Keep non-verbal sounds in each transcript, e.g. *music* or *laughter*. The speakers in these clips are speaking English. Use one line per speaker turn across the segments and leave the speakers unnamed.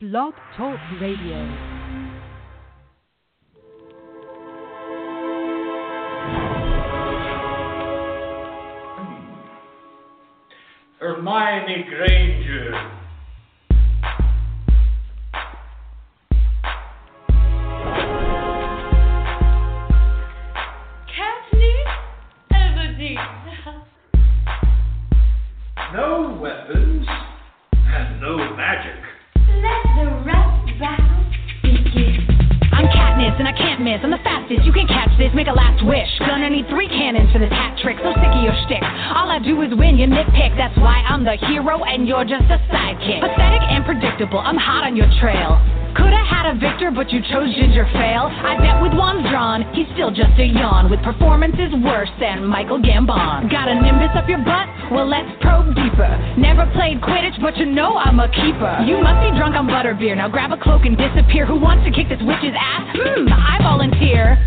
Blog Talk Radio.
Hermione Granger.
You're just a sidekick. Pathetic and predictable. I'm hot on your trail. Coulda had a victor, but you chose Ginger Fail. I bet with wands drawn, he's still just a yawn. With performances worse than Michael Gambon. Got a nimbus up your butt? Well, let's probe deeper. Never played Quidditch, but you know I'm a keeper. You must be drunk on butterbeer. Now grab a cloak and disappear. Who wants to kick this witch's ass? Hmm, I volunteer.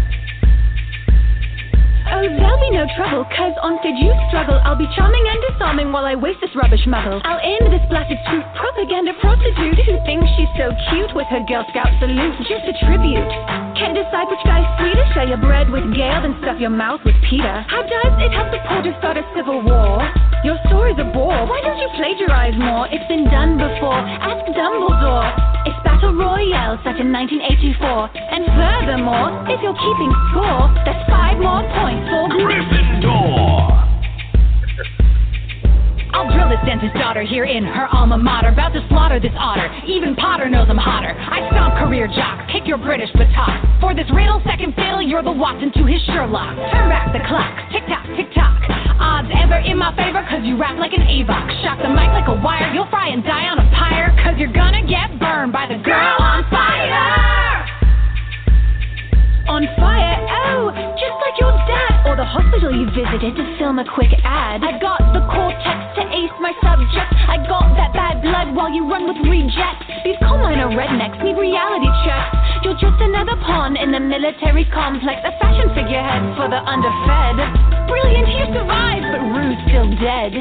There'll be no trouble, cause on stage you struggle. I'll be charming and disarming while I waste this rubbish muddle. I'll end this blasted truth propaganda prostitute who thinks she's so cute with her Girl Scout salute. Just a tribute. Can't decide which guy's sweeter. Share your bread with Gale than stuff your mouth with Peter. How does it help the poor to start a civil war? Your story's a bore. Why don't you plagiarize more? It's been done before. Ask Dumbledore. Battle Royale set in 1984. And furthermore, if you're keeping score, that's five more points for
Gryffindor.
I'll drill this dentist daughter here in her alma mater. About to slaughter this otter. Even Potter knows I'm hotter. I stomp career jock, kick your British baton. For this riddle, second fiddle, you're the Watson to his Sherlock. Turn back the clock, tick tock, tick tock. Odds ever in my favor, cause you rap like an Avox. Shock the mic like a wire, you'll fry and die on a pyre. Cause you're gonna get burned by the girl on fire.
On fire. Oh, just like your dad or the hospital you visited to film a quick ad. I got the cortex to ace my subject. I got that bad blood while you run with rejects. These coal miner rednecks need reality checks. You're just another pawn in the military complex, a fashion figurehead for the underfed. Brilliant, you survived, but Rue's still dead.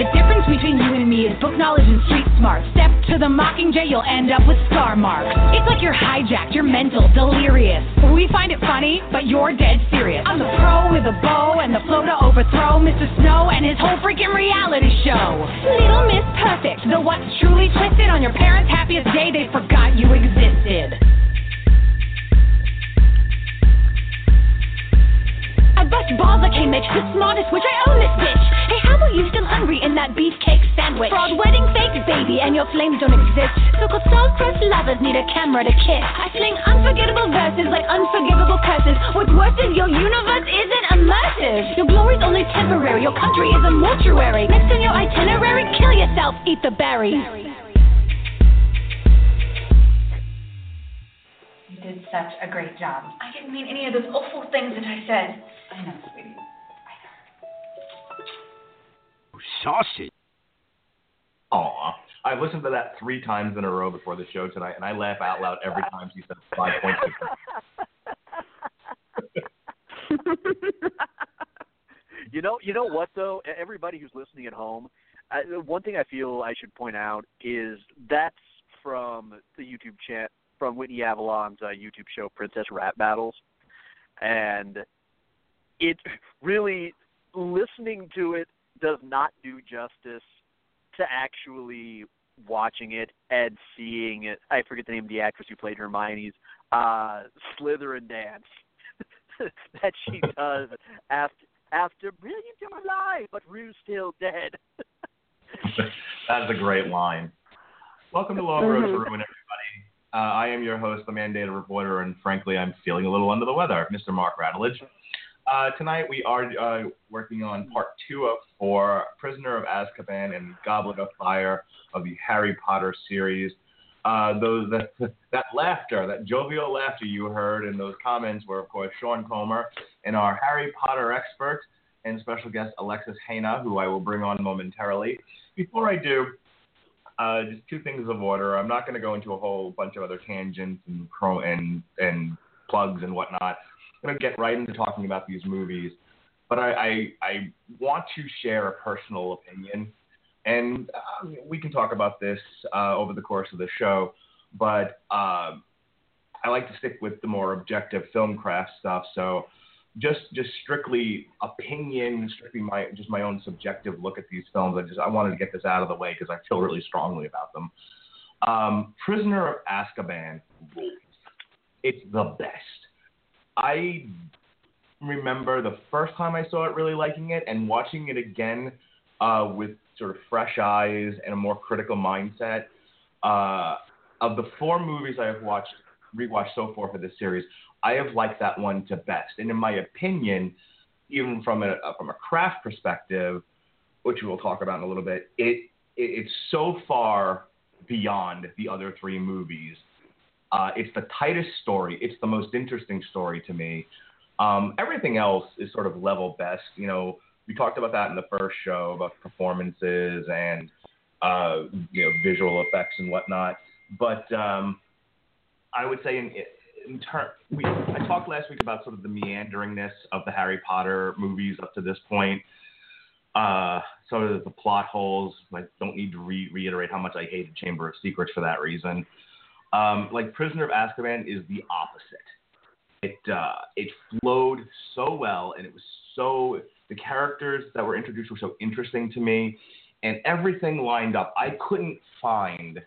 The difference between you and me is book knowledge and street smart. Step to the Mockingjay, you'll end up with scar marks. It's like you're hijacked, you're mental, delirious. We find it funny, but you're dead serious. I'm the pro with a bow and the flow to overthrow Mr. Snow and his whole freaking reality show. Little Miss Perfect, the what's truly twisted on your parents' happiest day, they forgot you existed.
I bust balls like Mitch, the smartest witch. I own this bitch. Hey, how are you still hungry in that beefcake sandwich? Fraud wedding fake baby, and your flames don't exist. So-called star-crossed lovers need a camera to kiss. I sling unforgettable verses like unforgivable curses. What's worse is your universe isn't immersive. Your glory's only temporary. Your country is a mortuary. Next on your itinerary, kill yourself, eat the berry.
You did such a great job. I didn't mean any of those awful things that I said. I know, sweetie.
Sausage.
Aw. I listened to that three times in a row before the show tonight, and I laugh out loud every time she says five points. *laughs*
you know, you know what though? Everybody who's listening at home, I, one thing I feel I should point out is that's from the YouTube chat from Whitney Avalon's uh, YouTube show Princess Rap Battles, and it really listening to it does not do justice to actually watching it and seeing it. I forget the name of the actress who played Hermione's uh, Slytherin dance *laughs* that she *laughs* does after after brilliant your life, but Rue's still dead. *laughs*
That's a great line. Welcome to Long Road to Ruin, everybody. Uh, I am your host, the mandated reporter, and frankly, I'm feeling a little under the weather, Mr. Mark Radulich. Uh, tonight, we are uh, working on part two of four, Prisoner of Azkaban and Goblet of Fire of the Harry Potter series. Uh, those that, that laughter, that jovial laughter you heard in those comments were, of course, Sean Comer and our Harry Potter expert and special guest Alexis Hejna, who I will bring on momentarily. Before I do, uh, just two things of order. I'm not going to go into a whole bunch of other tangents and pro and and plugs and whatnot. Going to get right into talking about these movies, but I I, I want to share a personal opinion and uh, we can talk about this uh, over the course of the show, but uh, I like to stick with the more objective film craft stuff. So just just strictly opinion, strictly my just my own subjective look at these films. I just I wanted to get this out of the way because I feel really strongly about them. Um, Prisoner of Azkaban rules. It's the best. I remember the first time I saw it really liking it and watching it again uh, with sort of fresh eyes and a more critical mindset. Uh, of the four movies I have watched, rewatched so far for this series, I have liked that one to best. And in my opinion, even from a from a craft perspective, which we'll talk about in a little bit, it, it it's so far beyond the other three movies. Uh, it's the tightest story. It's the most interesting story to me. Um, everything else is sort of level best. You know, we talked about that in the first show about performances and uh, you know visual effects and whatnot. But um, I would say in in turn, we I talked last week about sort of the meanderingness of the Harry Potter movies up to this point. Uh, some of the plot holes. I don't need to re- reiterate how much I hated Chamber of Secrets for that reason. Um, like Prisoner of Azkaban is the opposite. It uh, it flowed so well, and it was so the characters that were introduced were so interesting to me, and everything lined up. I couldn't find,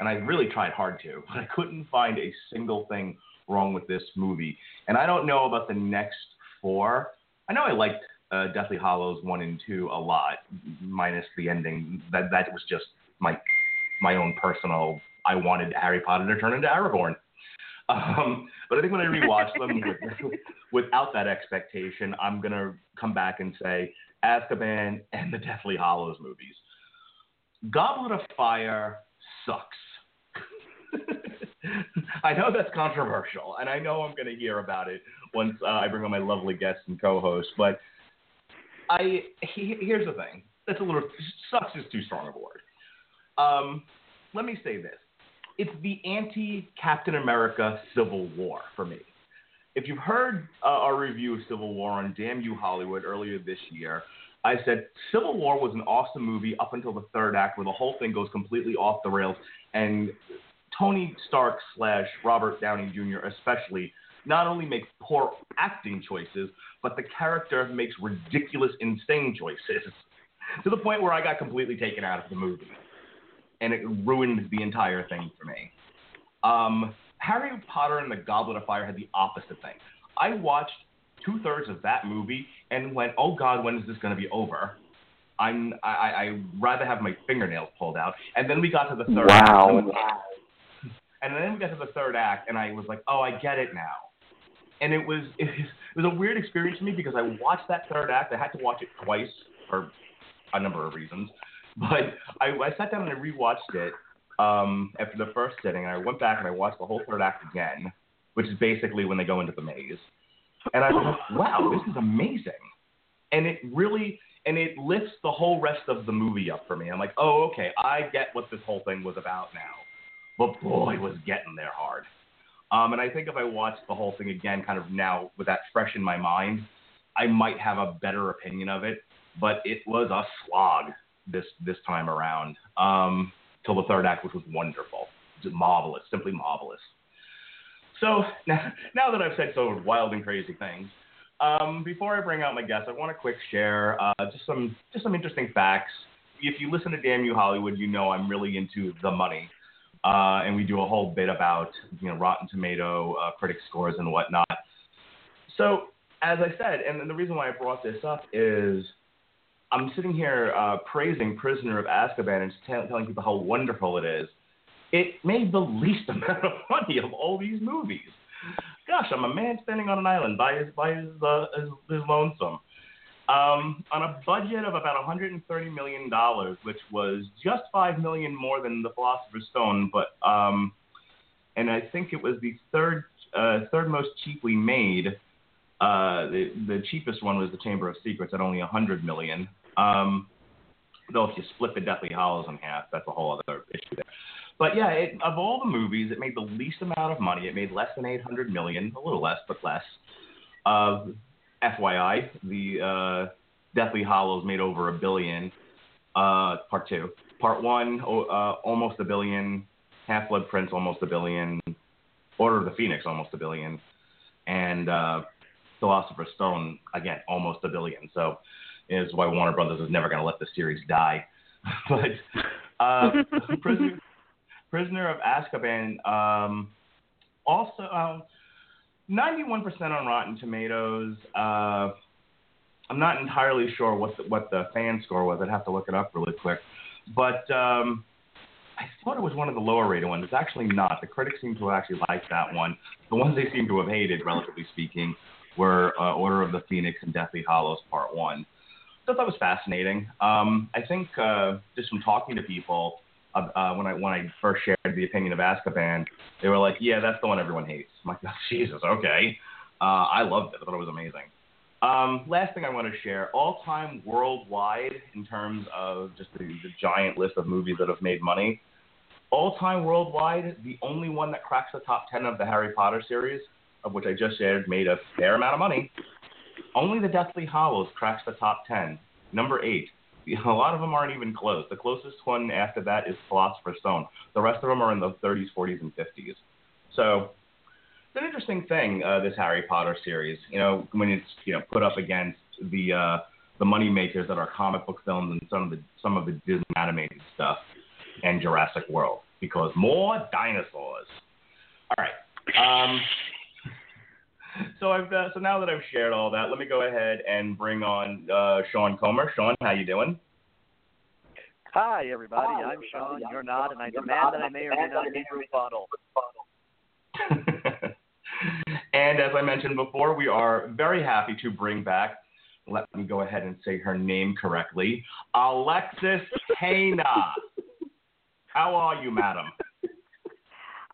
and I really tried hard to, *laughs* but I couldn't find a single thing wrong with this movie. And I don't know about the next four. I know I liked uh, Deathly Hallows one and two a lot, minus the ending. That that was just my my own personal. I wanted Harry Potter to turn into Aragorn. Um, but I think when I rewatch them with, *laughs* without that expectation, I'm gonna come back and say Azkaban and the Deathly Hallows movies. Goblet of Fire sucks. *laughs* I know that's controversial, and I know I'm going to hear about it once uh, I bring on my lovely guests and co-hosts. But I he, here's the thing. That's a little sucks is too strong of a word. Um, let me say this: it's the anti-Captain America Civil War for me. If you've heard uh, our review of Civil War on Damn You Hollywood earlier this year, I said Civil War was an awesome movie up until the third act, where the whole thing goes completely off the rails, and Tony Stark slash Robert Downey Jr. especially not only make poor acting choices, but the character makes ridiculous, insane choices *laughs* to the point where I got completely taken out of the movie, and it ruined the entire thing for me. Um, Harry Potter and the Goblet of Fire had the opposite thing. I watched two thirds of that movie and went, "Oh God, when is this going to be over?" I'm I I rather have my fingernails pulled out. And then we got to the third.
Wow.
Act, *laughs* and then we got to the third act, and I was like, "Oh, I get it now." And it was it was, *laughs* it was a weird experience for me because I watched that third act. I had to watch it twice for a number of reasons, *laughs* but I, I sat down and I rewatched it um, after the first sitting, and I went back and I watched the whole third act again, which is basically when they go into the maze. And I was like, *gasps* "Wow, this is amazing!" And it really and it lifts the whole rest of the movie up for me. I'm like, "Oh, okay, I get what this whole thing was about now." But boy, was getting there hard. Um, and I think if I watched the whole thing again, kind of now with that fresh in my mind, I might have a better opinion of it. But it was a slog this this time around um, till the third act, which was wonderful, just marvelous, simply marvelous. So *laughs* now, now that I've said so wild and crazy things, um, before I bring out my guests, I want to quick share uh, just some just some interesting facts. If you listen to Damn You Hollywood, you know I'm really into the money. Uh, and we do a whole bit about you know Rotten Tomato uh, critic scores and whatnot. So as I said, and the reason why I brought this up is I'm sitting here uh, praising Prisoner of Azkaban and t- telling people how wonderful it is. It made the least *laughs* amount of money of all these movies. Gosh, I'm a man standing on an island by his by his uh, his, his lonesome. Um, on a budget of about 130 million dollars, which was just five million more than the Philosopher's Stone, but um, and I think it was the third uh, third most cheaply made. Uh, the the cheapest one was the Chamber of Secrets at only 100 million. Um, though if you split the Deathly Hallows in half, that's a whole other issue there. But yeah, it, of all the movies, it made the least amount of money. It made less than 800 million, a little less, but less. Uh, FYI, the uh, Deathly Hallows made over a billion. uh, part two. Part one, uh, almost a billion. Half Blood Prince, almost a billion. Order of the Phoenix, almost a billion. And uh, Philosopher's Stone, again, almost a billion. So is why Warner Brothers is never going to let the series die. *laughs* but uh, *laughs* Prisoner, Prisoner of Azkaban, um, also um, 91% on Rotten Tomatoes. Uh, I'm not entirely sure what the, what the fan score was. I'd have to look it up really quick. But um, I thought it was one of the lower rated ones. It's actually not. The critics seem to have actually liked that one. The ones they seem to have hated, relatively speaking, were uh, Order of the Phoenix and Deathly Hallows Part 1. So that was fascinating. Um, I think uh, just from talking to people, uh, uh, when I when I first shared the opinion of Azkaban, they were like, "Yeah, that's the one everyone hates." I'm like, *laughs* oh, "Jesus, okay." Uh, I loved it. I thought it was amazing. Um, last thing I want to share: all-time worldwide in terms of just the, the giant list of movies that have made money. All-time worldwide, the only one that cracks the top ten of the Harry Potter series, of which I just shared, made a fair amount of money. Only the Deathly Hallows cracks the top ten. Number eight. *laughs* A lot of them aren't even close. The closest one after that is Philosopher's Stone. The rest of them are in the 30s, 40s, and 50s. So it's an interesting thing, uh, this Harry Potter series. You know, when it's you know put up against the uh, the money makers that are comic book films and some of the some of the Disney animated stuff and Jurassic World, because more dinosaurs. All right. Um, so I've uh, so now that I've shared all that, let me go ahead and bring on uh, Sean Comer. Sean, how you doing?
Hi, everybody. Hi, I'm Sean. You're not, and I demand that I may or may not be your bottle. *laughs*
and as I mentioned before, we are very happy to bring back. Let me go ahead and say her name correctly, Alexis Hejna. How are you, madam?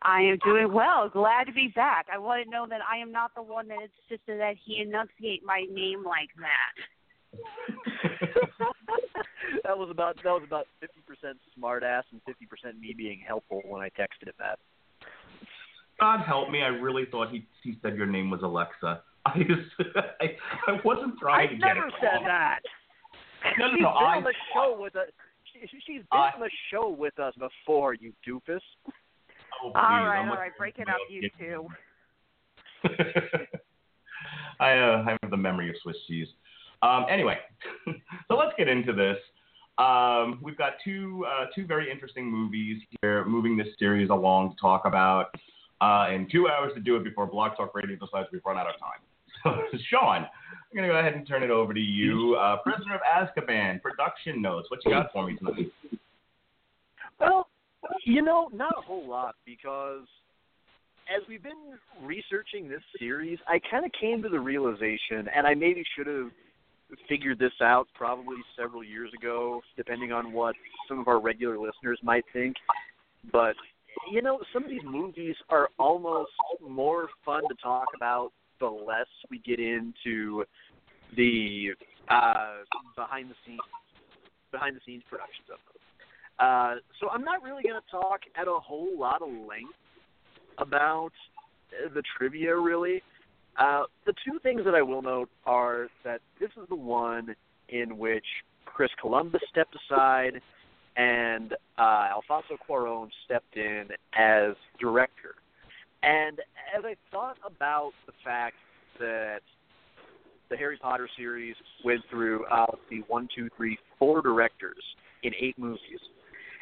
I am doing well. Glad to be back. I want to know that I am not the one that insisted that he enunciate my name like that. *laughs*
that was about that was about fifty percent smart ass and fifty percent me being helpful when I texted him that.
God help me! I really thought he he said your name was Alexa. I just, *laughs* I, I wasn't trying
I
to get it.
I never said that.
No, no,
she's
no.
been
I,
on the show with us. She, she's been
I,
on the show with us before, you doofus.
Oh,
all right, all right, break it up, you two. *laughs*
I uh, I have the memory of Swiss cheese. Um, anyway, *laughs* so let's get into this. Um, we've got two uh, two very interesting movies here, moving this series along to talk about, uh, and two hours to do it before Blog Talk Radio decides we've run out of time. *laughs* So, Sean, I'm gonna go ahead and turn it over to you. Uh, Prisoner of Azkaban, production notes. What you got for me tonight?
Well, you know, not a whole lot because as we've been researching this series, I kind of came to the realization, and I maybe should have figured this out probably several years ago, depending on what some of our regular listeners might think. But you know, some of these movies are almost more fun to talk about the less we get into the uh, behind the scenes behind the scenes productions of them. Uh, so I'm not really going to talk at a whole lot of length about the trivia, really. Uh, the two things that I will note are that this is the one in which Chris Columbus stepped aside and uh, Alfonso Cuarón stepped in as director. And as I thought about the fact that the Harry Potter series went through uh, the one, two, three, four directors in eight movies,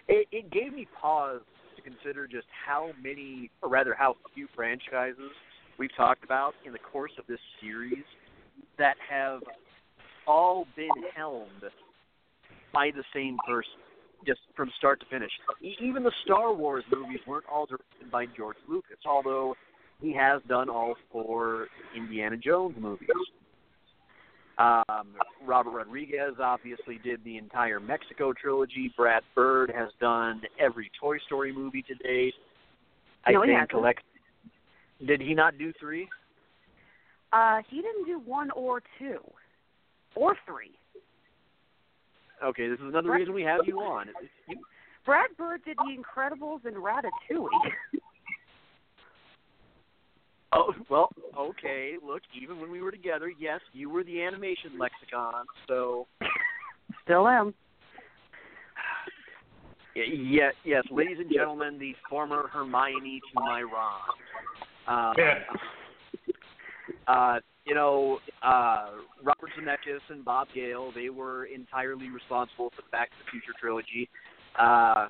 it, it gave me pause to consider just how many, or rather, how few franchises we've talked about in the course of this series that have all been helmed by the same person, just from start to finish. Even the Star Wars movies weren't all directed by George Lucas, although he has done all four Indiana Jones movies. Um, Robert Rodriguez obviously did the entire Mexico trilogy. Brad Bird has done every Toy Story movie to date. I
no,
think collect. Did he not do three?
Uh, he didn't do one or two, or three.
Okay, this is another Brad, reason we have you on. You,
Brad Bird did The Incredibles and Ratatouille. *laughs*
Oh well, okay. Look, even when we were together, yes, you were the animation lexicon. So
still am.
Yeah, yes, ladies and gentlemen, the former Hermione to my Ron. Um,
Yeah.
uh, you know, uh, Robert Zemeckis and Bob Gale, they were entirely responsible for the Back to the Future trilogy. Uh,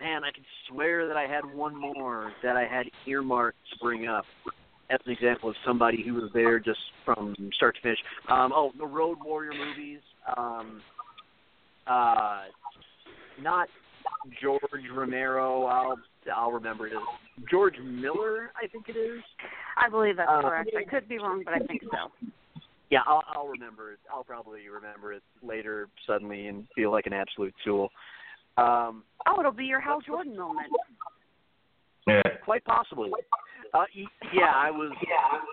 man, I could swear that I had one more that I had earmarked to bring up as an example of somebody who was there just from start to finish. Um, oh, the Road Warrior movies. Um, uh, not George Romero. I'll I'll remember it. George Miller, I think it is.
I believe that's
Uh,
correct. I could be wrong, but I think so.
Yeah, I'll, I'll remember it. I'll probably remember it later suddenly and feel like an absolute tool. Um,
Oh, it'll be your Hal Jordan moment.
Yeah.
quite possibly. Uh, *laughs* yeah, I was.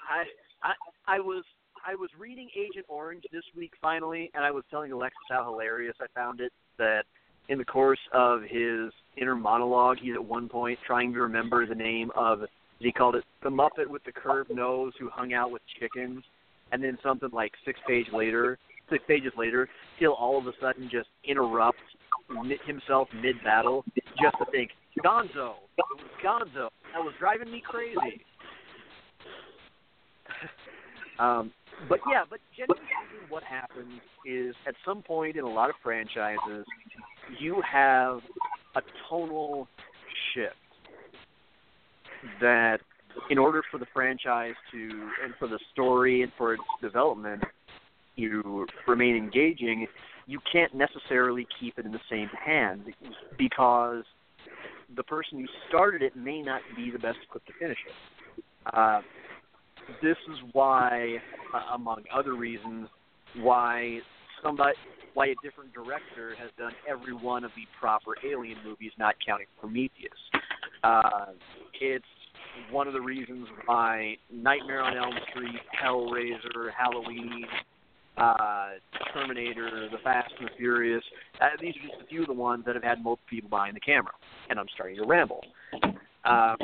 I, I I was I was reading Agent Orange this week finally, and I was telling Alexis how hilarious I found it that in the course of his inner monologue, he's at one point trying to remember the name of he called it the Muppet with the curved nose who hung out with chickens, and then something like six page later, six pages later, he'll all of a sudden just interrupt himself mid battle just to think Gonzo, it was Gonzo, that was driving me crazy. *laughs* um, but yeah, but generally what happens is at some point in a lot of franchises, you have a tonal shift that in order for the franchise to and for the story and for its development you remain engaging, you can't necessarily keep it in the same hand because the person who started it may not be the best equipped to finish it. Uh, this is why, uh, among other reasons, why somebody, why a different director has done every one of the proper Alien movies, not counting Prometheus. Uh, it's one of the reasons why Nightmare on Elm Street, Hellraiser, Halloween, uh, Terminator, The Fast and the Furious. Uh, these are just a few of the ones that have had multiple people behind the camera, and I'm starting to ramble. Um,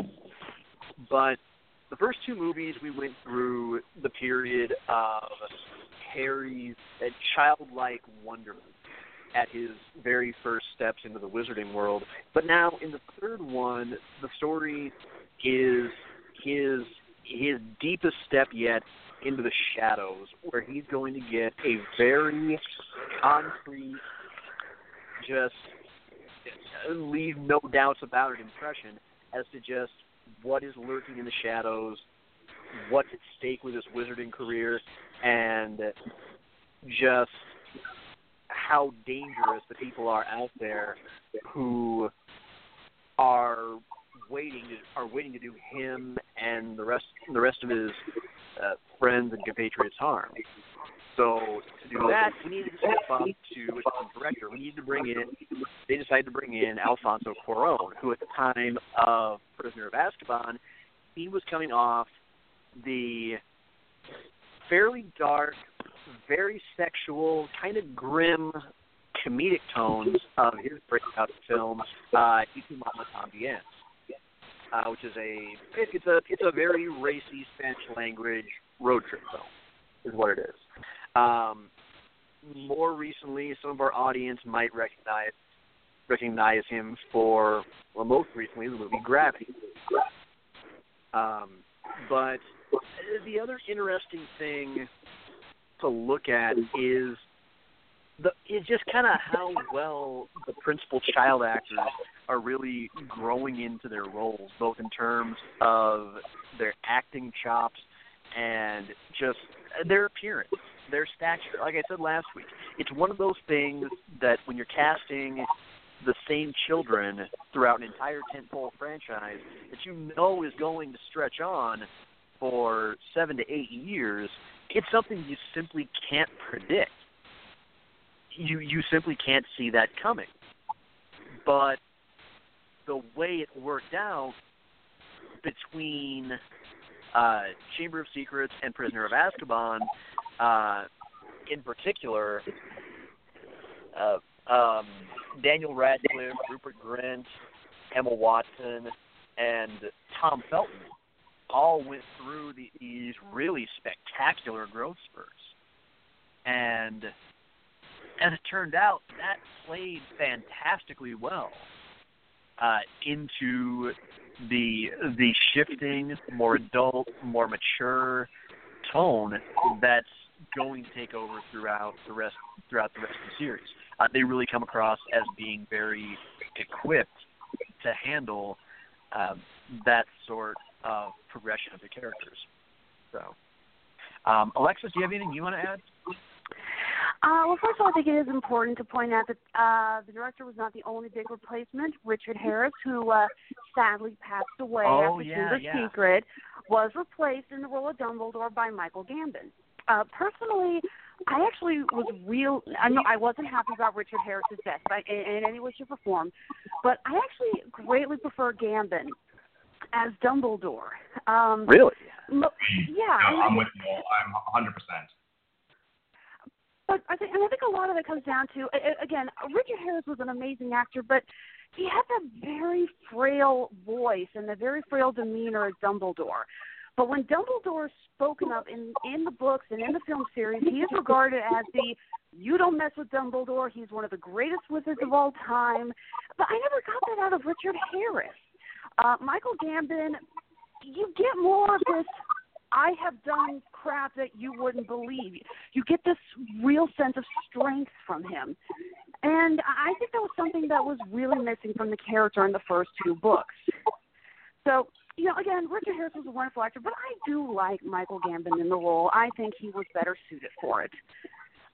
but the first two movies, we went through the period of Harry's childlike wonderment at his very first steps into the wizarding world. But now in the third one, the story is his his deepest step yet into the shadows, where he's going to get a very concrete, just leave no doubts about it impression as to just what is lurking in the shadows, what's at stake with his wizarding career, and just how dangerous the people are out there who are waiting to, are waiting to do him and the rest the rest of his uh, friends and compatriots harm. So to do that, we needed to step up to a director. We needed to bring in. They decided to bring in Alfonso Cuarón, who at the time of Prisoner of Azkaban, he was coming off the fairly dark, very sexual, kind of grim comedic tones of his breakout film, uh, Y tu mama también, uh, which is a it's a it's a very racy Spanish language road trip film, is what it is. Um, more recently, some of our audience might recognize recognize him for well, most recently the movie Gravity. Um, but the other interesting thing to look at is the is just kind of how well the principal child actors are really growing into their roles, both in terms of their acting chops and just their appearance, their stature. Like I said last week, it's one of those things that when you're casting the same children throughout an entire tentpole franchise that you know is going to stretch on for seven to eight years, it's something you simply can't predict. You you simply can't see that coming. But the way it worked out between uh, Chamber of Secrets and Prisoner of Azkaban, uh, in particular, uh, um, Daniel Radcliffe, Rupert Grint, Emma Watson, and Tom Felton all went through the, these really spectacular growth spurts. And as it turned out, that played fantastically well. uh, into the the shifting, more adult, more mature tone that's going to take over throughout the rest throughout the rest of the series. Uh, they really come across as being very equipped to handle um, that sort of progression of the characters. So, um, Alexis, do you have anything you want to add?
Uh, well, first of all, I think it is important to point out that uh, the director was not the only big replacement. Richard Harris, who uh, sadly passed away
Oh,
after
yeah,
Chamber
yeah.
Secret, was replaced in the role of Dumbledore by Michael Gambon. Uh, personally, I actually was real. I know I wasn't happy about Richard Harris's death by, in, in any way, shape, or form, but I actually greatly prefer Gambon as Dumbledore. Um,
Really?
mo- yeah, I
No,
mean,
I'm with you. I'm 100%.
But I think, and I think a lot of it comes down to, again, Richard Harris was an amazing actor, but he had that very frail voice and the very frail demeanor as Dumbledore. But when Dumbledore is spoken of in in the books and in the film series, he is regarded as the you don't mess with Dumbledore. He's one of the greatest wizards of all time. But I never got that out of Richard Harris. Uh, Michael Gambon, you get more of this. I have done crap that you wouldn't believe. You get this real sense of strength from him. And I think that was something that was really missing from the character in the first two books. So, you know, again, Richard Harris was a wonderful actor, but I do like Michael Gambon in the role. I think he was better suited for it.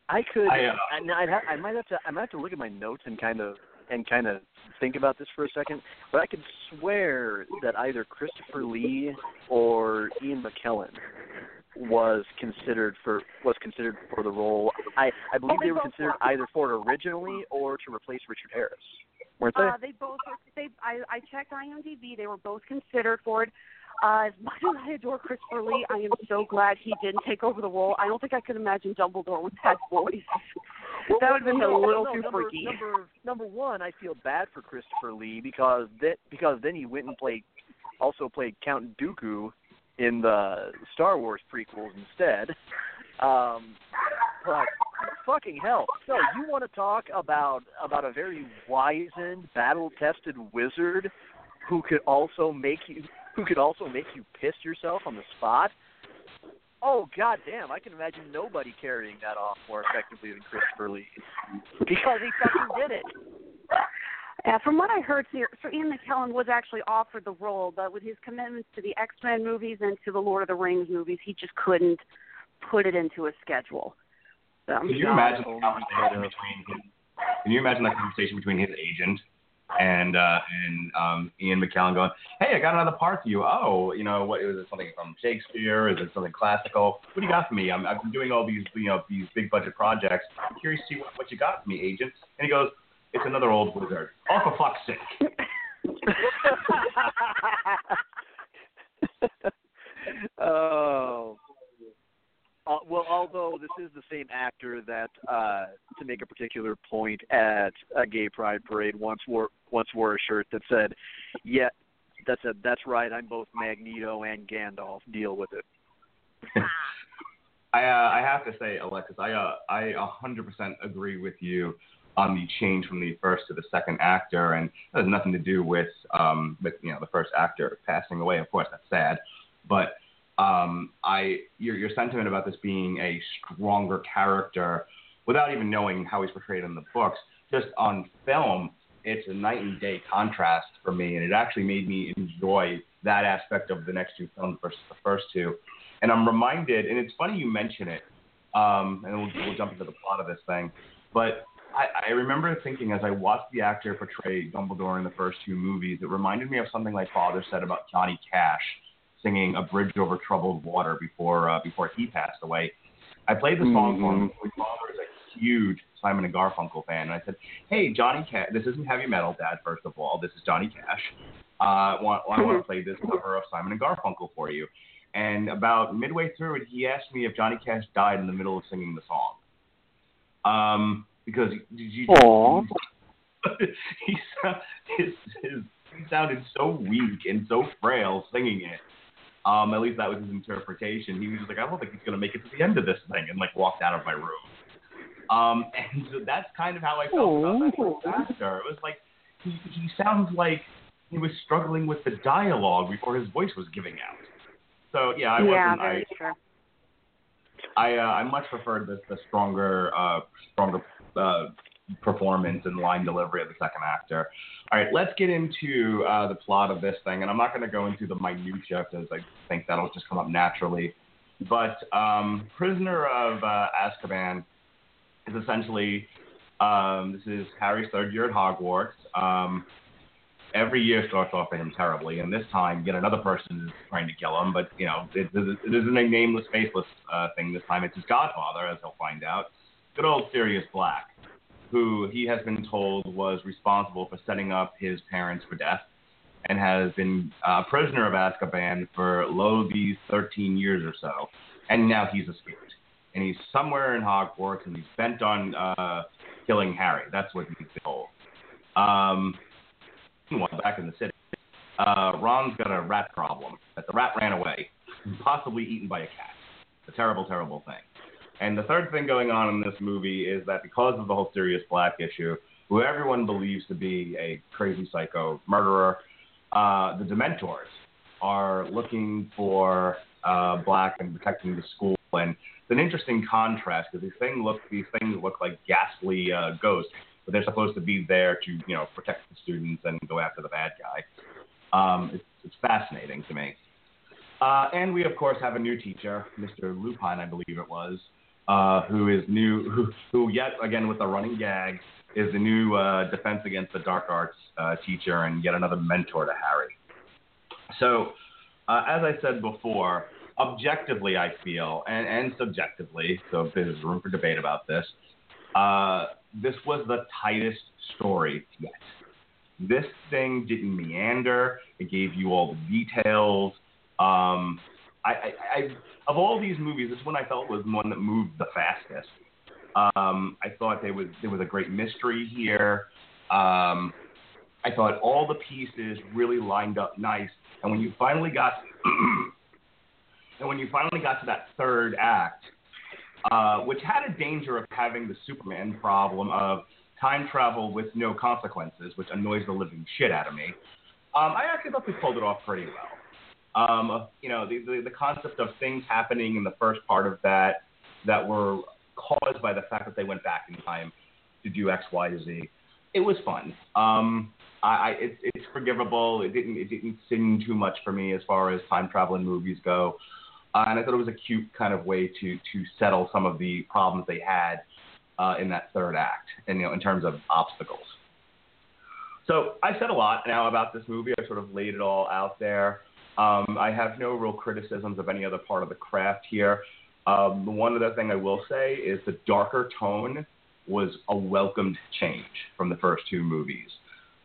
I could.
I, uh,
I, I'd ha- I might have to. I might have to look at my notes and kind of and kind of think about this for a second. But I could swear that either Christopher Lee or Ian McKellen was considered for was considered for the role. I I believe
Oh, they
they were considered
were.
either for it originally or to replace Richard Harris. Weren't they?
Uh, they both were, they I, I checked IMDb. They were both considered for it. Uh, as much as I adore Christopher Lee, I am so glad he didn't take over the role. I don't think I could imagine Dumbledore with that *laughs* voice. that would have been a little
no,
too
number,
freaky.
Number number one, I feel bad for Christopher Lee because that because then he went and played also played Count Dooku in the Star Wars prequels instead. Um, but fucking hell! So you want to talk about about a very wizened, battle-tested wizard who could also make you who could also make you piss yourself on the spot? Oh god damn! I can imagine nobody carrying that off more effectively than Christopher Lee *laughs* because he fucking did it.
Yeah, from what I heard, Sir, Ian McKellen was actually offered the role, but with his commitments to the X Men movies and to the Lord of the Rings movies, he just couldn't put it into his schedule. So,
Can you imagine the conversation between Can you imagine the conversation between his agent and uh, and um, Ian McKellen going, "Hey, I got another part for you. Oh, you know, what is it? Something from Shakespeare? Is it something classical? What do you got for me? I'm, I've been doing all these you know these big budget projects. I'm curious to see what, what you got for me, agent." And he goes, "It's another old wizard. Oh, for fuck's sake!" *laughs*
oh. Uh, well, although this is the same actor that, uh, to make a particular point at a gay pride parade, once wore once wore a shirt that said, "Yeah, that's a that's right. I'm both Magneto and Gandalf. Deal with it." *laughs*
I uh, I have to say, Alexis, I uh, I 100% agree with you on the change from the first to the second actor, and that has nothing to do with um with you know the first actor passing away. Of course, that's sad, but um I your your sentiment about this being a stronger character, without even knowing how he's portrayed in the books, just on film, it's a night and day contrast for me, and it actually made me enjoy that aspect of the next two films versus the first two. And I'm reminded, and it's funny you mention it, um, and we'll, we'll jump into the plot of this thing, but I, I remember thinking as I watched the actor portray Dumbledore in the first two movies, it reminded me of something my father said about Johnny Cash singing "A Bridge Over Troubled Water" before uh, before he passed away. I played the song for him. My father is a huge Simon and Garfunkel fan, and I said, "Hey, Johnny Cash, this isn't heavy metal, Dad. First of all, this is Johnny Cash. Uh, want, I want to *laughs* play this cover of Simon and Garfunkel for you." And about midway through it, he asked me if Johnny Cash died in the middle of singing the song. Um, because he, he,
Aw. *laughs*
he, sou- his, his, he sounded so weak and so frail singing it. Um, at least that was his interpretation. He was just like, I don't think he's gonna make it to the end of this thing, and like walked out of my room. Um, *laughs* and so that's kind of how I felt about that first actor. It was like he he sounds like he was struggling with the dialogue before his voice was giving out. So yeah, I
yeah,
wasn't.
very
I,
true.
I uh, I much preferred the the stronger uh, stronger uh, performance and line delivery of the second actor. All right, let's get into uh, the plot of this thing, and I'm not going to go into the minutia because I think that'll just come up naturally. But um, Prisoner of uh, Azkaban is essentially um, this is Harry's third year at Hogwarts. Um, every year starts off for him terribly, and this time yet another person is trying to kill him. But you know, it, it, it isn't a nameless, faceless uh, thing this time. It's his godfather, as he'll find out, good old Sirius Black, who he has been told was responsible for setting up his parents for death, and has been uh, prisoner of Azkaban for lo these 13 years or so, and now he's escaped. And he's somewhere in Hogwarts, and he's bent on uh, killing Harry. That's what he's told. Um, back in the city, uh, Ron's got a rat problem. That the rat ran away, possibly eaten by a cat. A terrible, terrible thing. And the third thing going on in this movie is that because of the whole Sirius Black issue, who everyone believes to be a crazy psycho murderer, uh, the Dementors are looking for uh, Black and protecting the school. And it's an interesting contrast because these things look these things look like ghastly uh, ghosts, but they're supposed to be there to you know protect the students and go after the bad guy. Um, it's, it's fascinating to me. Uh, and we of course have a new teacher, Mr. Lupin, I believe it was, uh, who is new, who, who yet again with a running gag is the new uh, Defense Against the Dark Arts uh, teacher and yet another mentor to Harry. So, uh, as I said before, objectively, I feel, and, and subjectively, so there's room for debate about this, uh, this was the tightest story yet. This thing didn't meander. It gave you all the details. Um, I, I, I, of all these movies, this one I felt was one that moved the fastest. Um, I thought there was there was a great mystery here. Um, I thought all the pieces really lined up nice, and when you finally got *clears throat* and when you finally got to that third act, uh, which had a danger of having the Superman problem of time travel with no consequences, which annoys the living shit out of me. Um, I actually thought they pulled it off pretty well. Um, you know, the, the the concept of things happening in the first part of that that were caused by the fact that they went back in time to do X, Y, Z. It was fun. Um, I, I it's it's forgivable. It didn't it didn't sin too much for me as far as time traveling movies go. Uh, and I thought it was a cute kind of way to to settle some of the problems they had uh, in that third act, and you know, in terms of obstacles. So I said a lot now about this movie. I sort of laid it all out there. Um, I have no real criticisms of any other part of the craft here. Um, one other thing I will say is the darker tone was a welcomed change from the first two movies.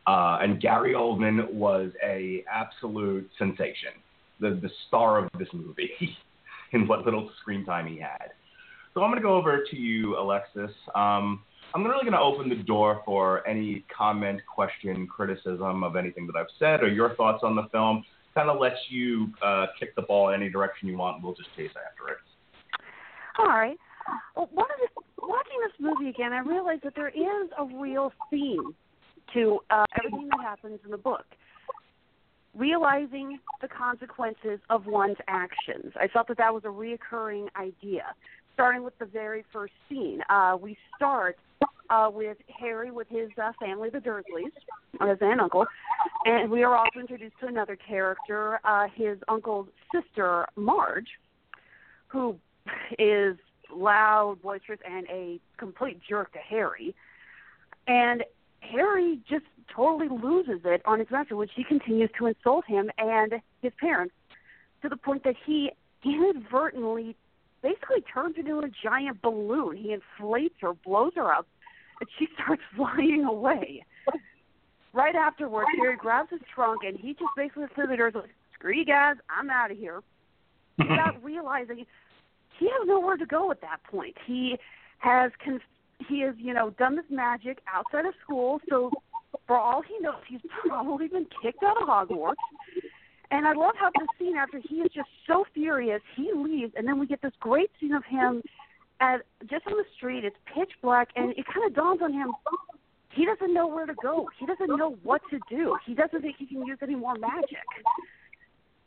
Uh, and Gary Oldman was a absolute sensation, the the star of this movie, *laughs* in what little screen time he had. So I'm going to go over to you, Alexis. Um, I'm really going to open the door for any comment, question, criticism of anything that I've said or your thoughts on the film. Kind of lets you uh, kick the ball any direction you want, and we'll just chase after it.
All right. Well, one of the, watching this movie again, I realized that there is a real theme to uh, everything that happens in the book. Realizing the consequences of one's actions. I felt that that was a reoccurring idea. Starting with the very first scene, uh, we start uh, with Harry with his uh, family, the Dursleys, his aunt and uncle, and we are also introduced to another character, uh, his uncle's sister, Marge, who is loud, boisterous, and a complete jerk to Harry. And Harry just totally loses it on his master, which he continues to insult him and his parents to the point that he inadvertently basically turns into a giant balloon. He inflates her, blows her up, and she starts *laughs* flying away. Right afterwards, Harry grabs his trunk and he just basically through the doors like, "Screw you guys, I'm out of here," *laughs* without realizing he has nowhere to go at that point. He has con- he has you know done this magic outside of school, so for all he knows, he's *laughs* probably been kicked out of Hogwarts. And I love how this scene, after he is just so furious, he leaves, and then we get this great scene of him at just on the street. It's pitch black, and it kind of dawns on him: he doesn't know where to go. He doesn't know what to do. He doesn't think he can use any more magic.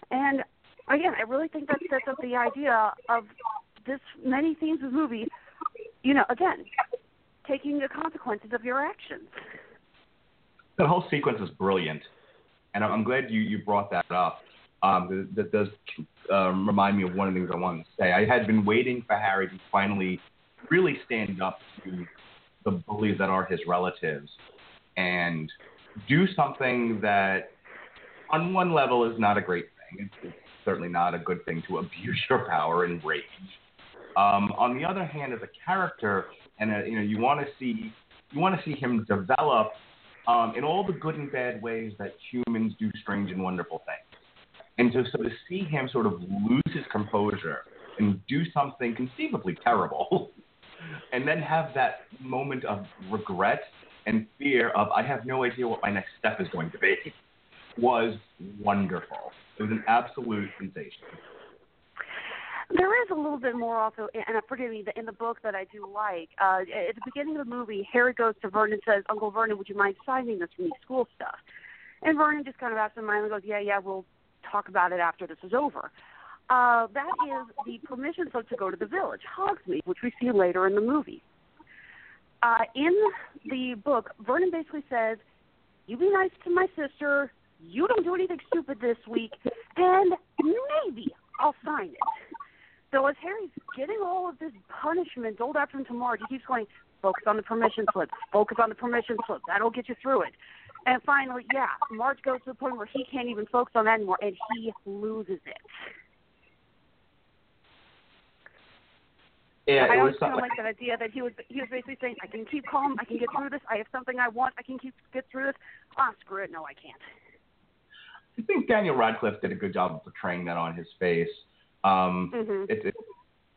And again, I really think that sets up the idea of this many themes of the movie. You know, again, taking the consequences of your actions.
That whole sequence is brilliant, and I'm glad you you brought that up. Um, that, does um, remind me of one of the things I wanted to say. I had been waiting for Harry to finally really stand up to the bullies that are his relatives and do something that, on one level, is not a great thing. It's, it's certainly not a good thing to abuse your power and rage. Um, on the other hand, as a character, and a, you know, you want to see you want to see him develop um, in all the good and bad ways that humans do strange and wonderful things. And to, so to see him sort of lose his composure and do something conceivably terrible, *laughs* and then have that moment of regret and fear of I have no idea what my next step is going to be, was wonderful. It was an absolute sensation.
There is a little bit more also, and forgive me, in the book that I do like. Uh, at the beginning of the movie, Harry goes to Vernon and says, "Uncle Vernon, would you mind signing this for me, school stuff?" And Vernon just kind of absentmindedly goes, "Yeah, yeah, we'll talk about it after this is over." Uh, that is the permission slip to go to the village, Hogsmeade, which we see later in the movie. Uh, in the book, Vernon basically says, "You be nice to my sister. You don't do anything stupid this week, and maybe I'll sign it." So as Harry's getting all of this punishment doled out from to Marge, he keeps going, focus on the permission slip, focus on the permission slip. That'll get you through it. And finally, yeah, Marge goes to the point where he can't even focus on that anymore, and he loses it.
Yeah,
I
it
always kind of like that idea that he was he was basically saying, I can keep calm, I can get through this. I have something I want, I can keep get through this. Ah, screw it, no, I can't.
I think Daniel Radcliffe did a good job of portraying that on his face. Um,
Mhm.
it's, it's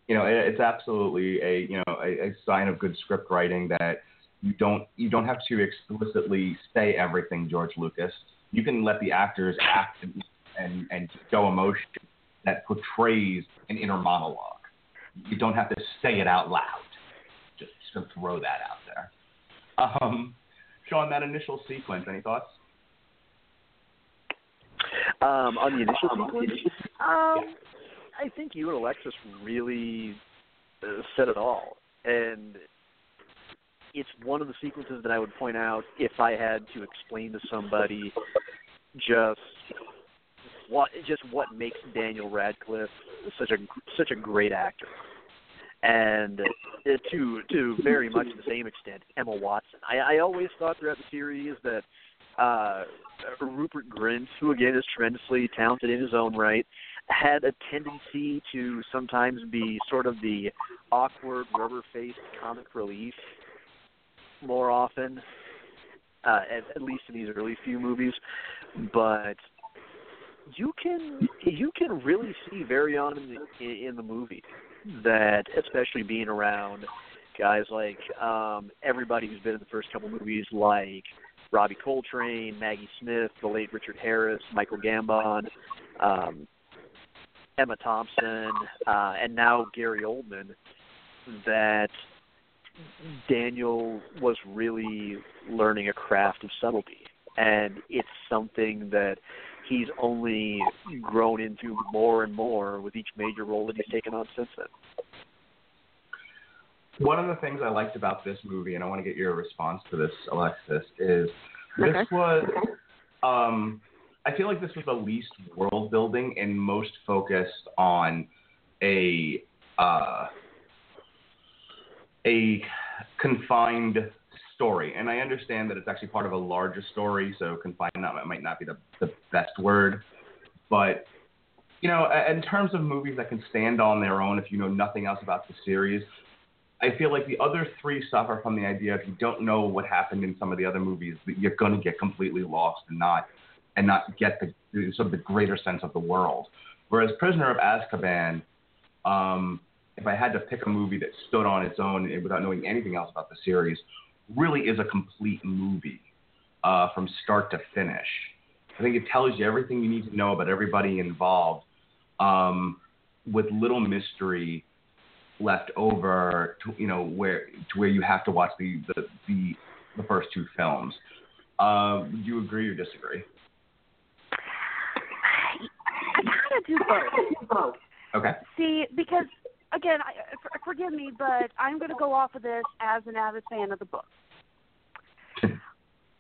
you know it, it's absolutely a you know a, a sign of good script writing that you don't you don't have to explicitly say everything George Lucas. You can let the actors act and and, and show emotion that portrays an inner monologue. You don't have to say it out loud. Just to throw that out there. Um, Sean, that initial sequence, any thoughts?
Um, on the initial sequence,
Um,
I think you and Alexis really uh, said it all, and it's one of the sequences that I would point out if I had to explain to somebody just what just what makes Daniel Radcliffe such a such a great actor, and uh, to to very much the same extent, Emma Watson. I, I always thought throughout the series that uh, Rupert Grint, who again is tremendously talented in his own right, had a tendency to sometimes be sort of the awkward, rubber-faced comic relief more often, uh, at, at least in these early few movies. But you can you can really see very on in the in the movie that, especially being around guys like um, everybody who's been in the first couple movies, like Robbie Coltrane, Maggie Smith, the late Richard Harris, Michael Gambon, um, Emma Thompson, uh, and now Gary Oldman, that Daniel was really learning a craft of subtlety. And it's something that he's only grown into more and more with each major role that he's taken on since then.
One of the things I liked about this movie, and I want to get your response to this, Alexis, is this
Okay.
was. Um, I feel like this was the least world building and most focused on a uh, a confined story. And I understand that it's actually part of a larger story, so confined not, might not be the, the best word. But you know, in terms of movies that can stand on their own if you know nothing else about the series, I feel like the other three suffer from the idea if you don't know what happened in some of the other movies, that you're going to get completely lost and not and not get the, sort of the greater sense of the world. Whereas Prisoner of Azkaban, um, if I had to pick a movie that stood on its own and without knowing anything else about the series, really is a complete movie uh, from start to finish. I think it tells you everything you need to know about everybody involved, um, with little mystery left over to you know where to where you have to watch the the, the the first two films. Uh, do you agree or disagree?
I kind of do both.
Okay.
See, because again, I, for, forgive me, but I'm going to go off of this as an avid fan of the book. *laughs*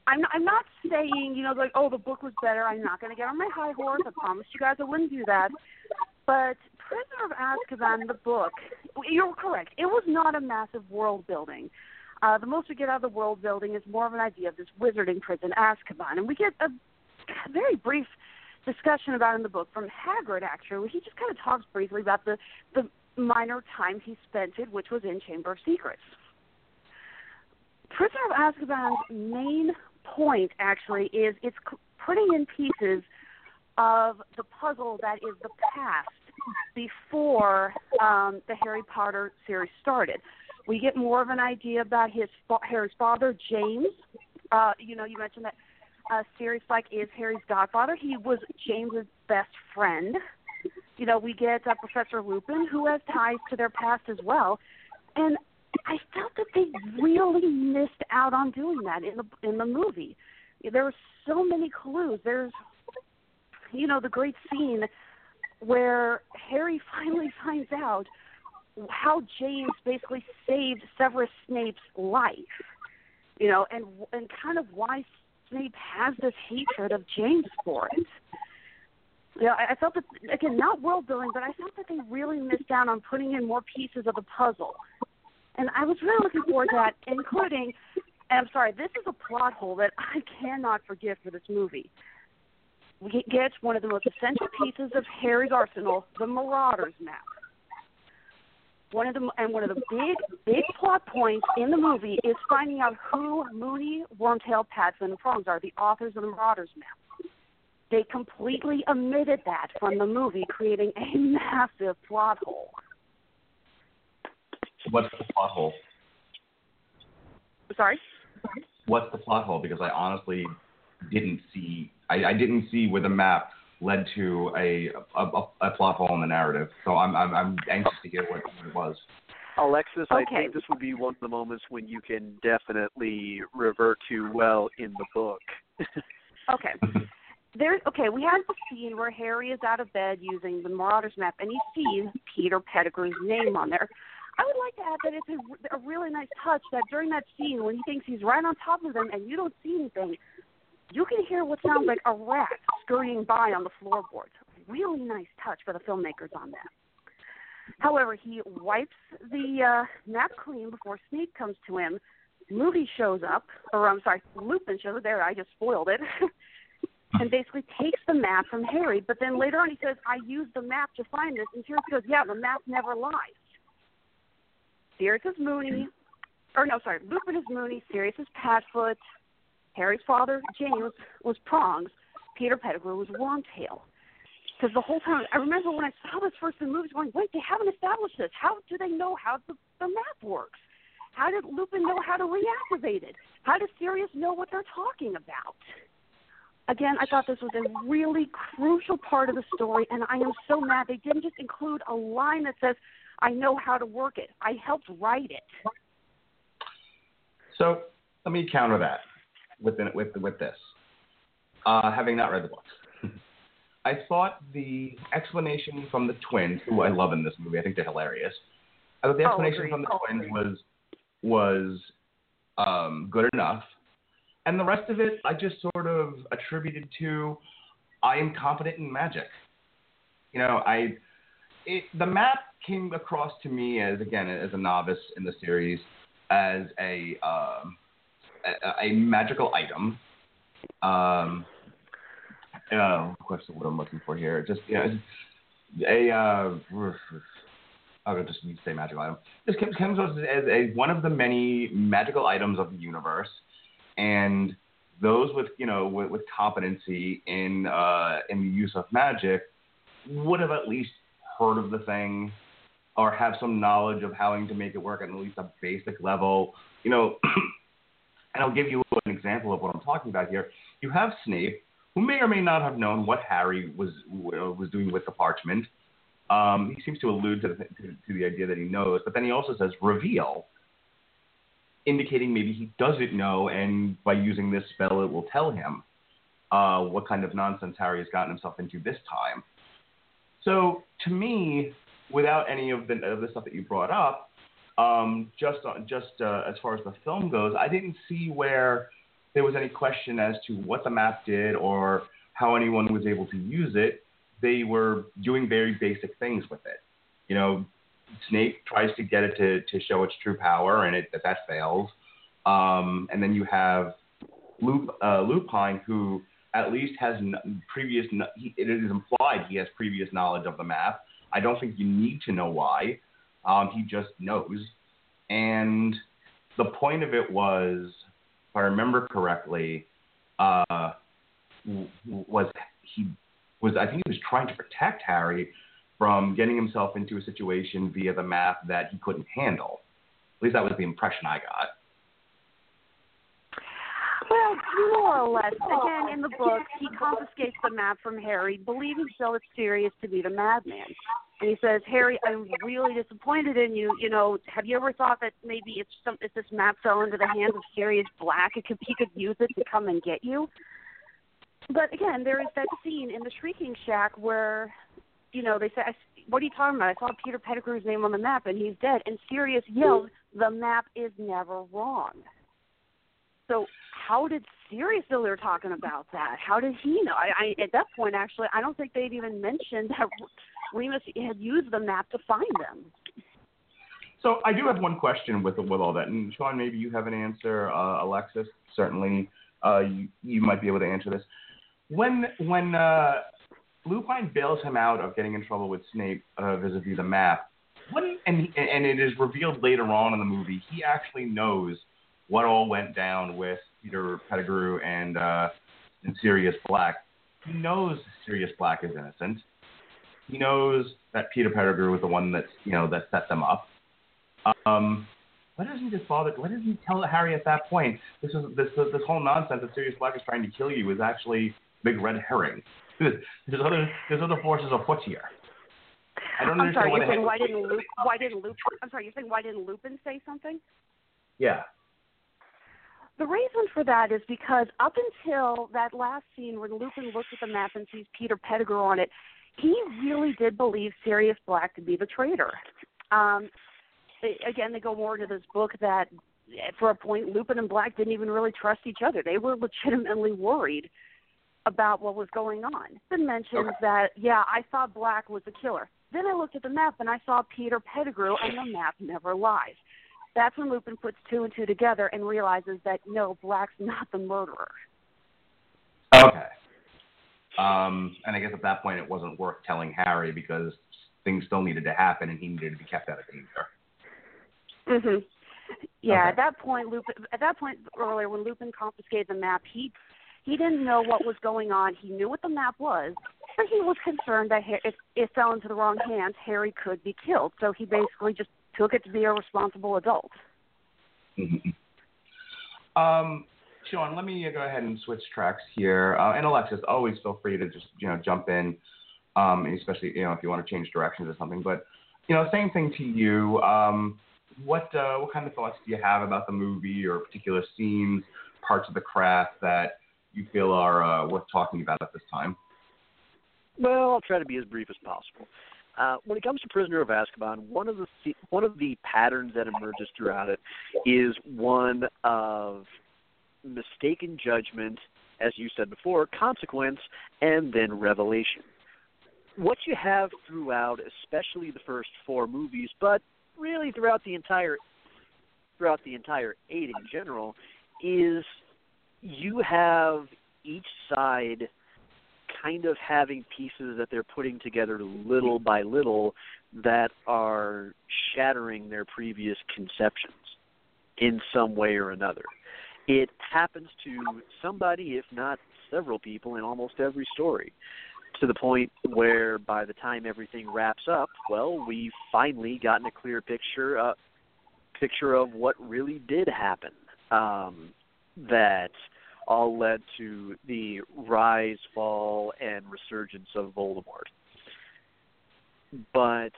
I'm not, I'm not saying, you know, like, oh, the book was better. I'm not going to get on my high horse. I promised you guys I wouldn't do that. But Prisoner of Azkaban, the book, you're correct. It was not a massive world building. Uh, the most we get out of the world building is more of an idea of this wizarding prison, Azkaban, and we get a very brief discussion about in the book from Hagrid. Actually, he just kind of talks briefly about the the minor time he spent it, which was in Chamber of Secrets. Prisoner of Azkaban's main point actually is it's putting in pieces of the puzzle that is the past before um, the Harry Potter series started. We get more of an idea about his Harry's father, James. Uh, you know, you mentioned that uh, Sirius Black is Harry's godfather. He was James's best friend. You know, we get uh, Professor Lupin, who has ties to their past as well. And I felt that they really missed out on doing that in the in the movie. There were so many clues. There's, you know, the great scene where Harry *laughs* finally finds out how James basically saved Severus Snape's life. You know, and and kind of why Snape has this hatred of James for it. Know, I, felt that again, not world building, but I felt that they really missed out on putting in more pieces of the puzzle. And I was really looking forward to that, including and I'm sorry, this is a plot hole that I cannot forgive for this movie. We get one of the most essential pieces of Harry's arsenal, the Marauders map. One of the and one of the big big plot points in the movie is finding out who Moony, Wormtail, Padfoot, and Prongs are, the authors of the Marauders map. They completely omitted that from the movie, creating a massive plot hole.
What's the plot hole?
Sorry.
What's the plot hole? Because I honestly didn't see. I, I didn't see where the map led to a, a, a plot hole in the narrative. So I'm I'm, I'm anxious to hear what, what it was.
Alexis,
Okay.
I think this would be one of the moments when you can definitely revert to well in the book. *laughs*
Okay. There's okay. We have the scene where Harry is out of bed using the Marauders map, and he sees Peter Pettigrew's name on there. I would like to add that it's a, a really nice touch that during that scene when he thinks he's right on top of them and you don't see anything, you can hear what sounds like a rat scurrying by on the floorboards. Really nice touch for the filmmakers on that. However, he wipes the uh, map clean before Snape comes to him. Moody shows up, or I'm sorry, Lupin shows up. There, I just spoiled it. *laughs* and basically takes the map from Harry. But then later on, he says, "I used the map to find this." And Sirius goes, "Yeah, the map never lies." Sirius is Moony, or no, sorry, Lupin is Moony. Sirius is Padfoot. Harry's father, James, was Prongs. Peter Pettigrew was Wormtail. Because the whole time, I remember when I saw this first in the movies, going, "Wait, they haven't established this. How do they know how the, the map works? How did Lupin know how to reactivate it? How does Sirius know what they're talking about?" Again, I thought this was a really crucial part of the story, and I am so mad they didn't just include a line that says, "I know how to work it. I helped write it."
So let me counter that with with with this. Uh, having not read the books, *laughs* I thought the explanation from the twins, who I love in this movie, I think they're hilarious. I thought the
Oh,
explanation
agreed.
from the
Oh,
twins was was um, good enough, and the rest of it I just sort of attributed to I am competent in magic. You know, I it, the map came across to me as again as a novice in the series as a um, a, a magical item. Um, uh, the word I'm looking for here? Just you know, a uh, I'll just need to say magical item. This comes comes as, as a, one of the many magical items of the universe, and those with you know with, with competency in uh, in the use of magic would have at least heard of the thing or have some knowledge of how to make it work at at least a basic level. You know, *clears throat* and I'll give you an example of what I'm talking about here. You have Snape, who may or may not have known what Harry was was doing with the parchment. Um, he seems to allude to the, to, to the idea that he knows, but then he also says reveal. Indicating maybe he doesn't know, and by using this spell, it will tell him uh, what kind of nonsense Harry has gotten himself into this time. So to me, without any of the, of the stuff that you brought up, um, just just uh, as far as the film goes, I didn't see where there was any question as to what the map did or how anyone was able to use it. They were doing very basic things with it. You know, Snape tries to get it to, to show its true power, and it that, fails. Um, and then you have Lup, uh, Lupin, who at least has n- previous. He, it is implied he has previous knowledge of the map. I don't think you need to know why. Um, he just knows. And the point of it was, if I remember correctly, uh, was he was I think he was trying to protect Harry from getting himself into a situation via the map that he couldn't handle. At least that was the impression I got.
Well, more or less. Again, in the book, he confiscates the map from Harry, believing so it's Sirius to be the madman. And he says, Harry, I'm really disappointed in you. You know, have you ever thought that maybe if some if this map fell into the hands of Sirius Black, it could, he could use it to come and get you? But again, there is that scene in the Shrieking Shack where, you know, they say, "What are you talking about? I saw Peter Pettigrew's name on the map, and he's dead." And Sirius yells, "The map is never wrong." So how did Sirius know they were talking about that? How did he know? I, I at that point, actually, I don't think they'd even mentioned that Remus had used the map to find them.
So I do have one question with with all that, and Sean, maybe you have an answer. Uh, Alexis, certainly, uh, you, you might be able to answer this. When when uh, Lupin bails him out of getting in trouble with Snape uh, vis-a-vis the map, what and and it is revealed later on in the movie, he actually knows what all went down with Peter Pettigrew and uh, and Sirius Black. He knows Sirius Black is innocent. He knows that Peter Pettigrew was the one that you know that set them up. Um, why doesn't he just bother? Why doesn't he tell Harry at that point? This is this this whole nonsense that Sirius Black is trying to kill you is actually big red herring. There's, other there's other forces afoot here. I don't
I'm sorry. You're saying why didn't Lup, why didn't Lup, I'm sorry. You're saying why didn't Lupin say something?
Yeah.
The reason for that is because up until that last scene when Lupin looks at the map and sees Peter Pettigrew on it, he really did believe Sirius Black to be the traitor. Um, again, they go more into this book that for a point, Lupin and Black didn't even really trust each other. They were legitimately worried about what was going on. Then mentions
Okay.
that, yeah, I thought Black was the killer. Then I looked at the map and I saw Peter Pettigrew, and the map never lies. That's when Lupin puts two and two together and realizes that no, Black's not the murderer.
Okay. Um, and I guess at that point it wasn't worth telling Harry because things still needed to happen and he needed to be kept out of danger.
Mhm. Yeah,
Okay.
at that point, Lupin. At that point earlier, when Lupin confiscated the map, he he didn't know what was going on. He knew what the map was, but he was concerned that if it fell into the wrong hands, Harry could be killed. So he basically just took it to be a responsible adult.
Mhm. Um, Sean, let me go ahead and switch tracks here. Uh, and Alexis, always feel free to just you know jump in, um, especially you know if you want to change directions or something. But you know, same thing to you. Um, what uh, what kind of thoughts do you have about the movie or particular scenes, parts of the craft that you feel are uh, worth talking about at this time?
Well, I'll try to be as brief as possible. Uh, when it comes to Prisoner of Azkaban, one of the one of the patterns that emerges throughout it is one of mistaken judgment, as you said before, consequence, and then revelation. What you have throughout, especially the first four movies, but really throughout the entire throughout the entire eight in general, is you have each side kind of having pieces that they're putting together little by little that are shattering their previous conceptions in some way or another. It happens to somebody, if not several people, in almost every story, to the point where by the time everything wraps up, well, we've finally gotten a clear picture uh, picture of what really did happen. Um, that all led to the rise, fall, and resurgence of Voldemort. But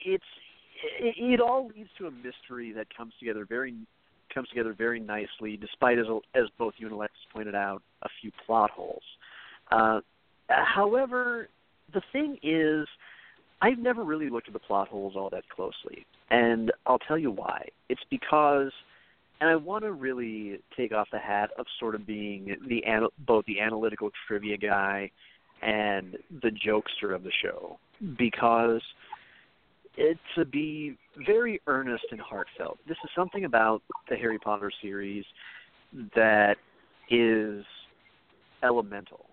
it's it, all leads to a mystery that comes together very comes together very nicely, despite as as both you and Alexis pointed out, a few plot holes. Uh, however, the thing is, I've never really looked at the plot holes all that closely, and I'll tell you why. It's because, and I want to really take off the hat of sort of being the both the analytical trivia guy and the jokester of the show, because it to be very earnest and heartfelt. This is something about the Harry Potter series that is elemental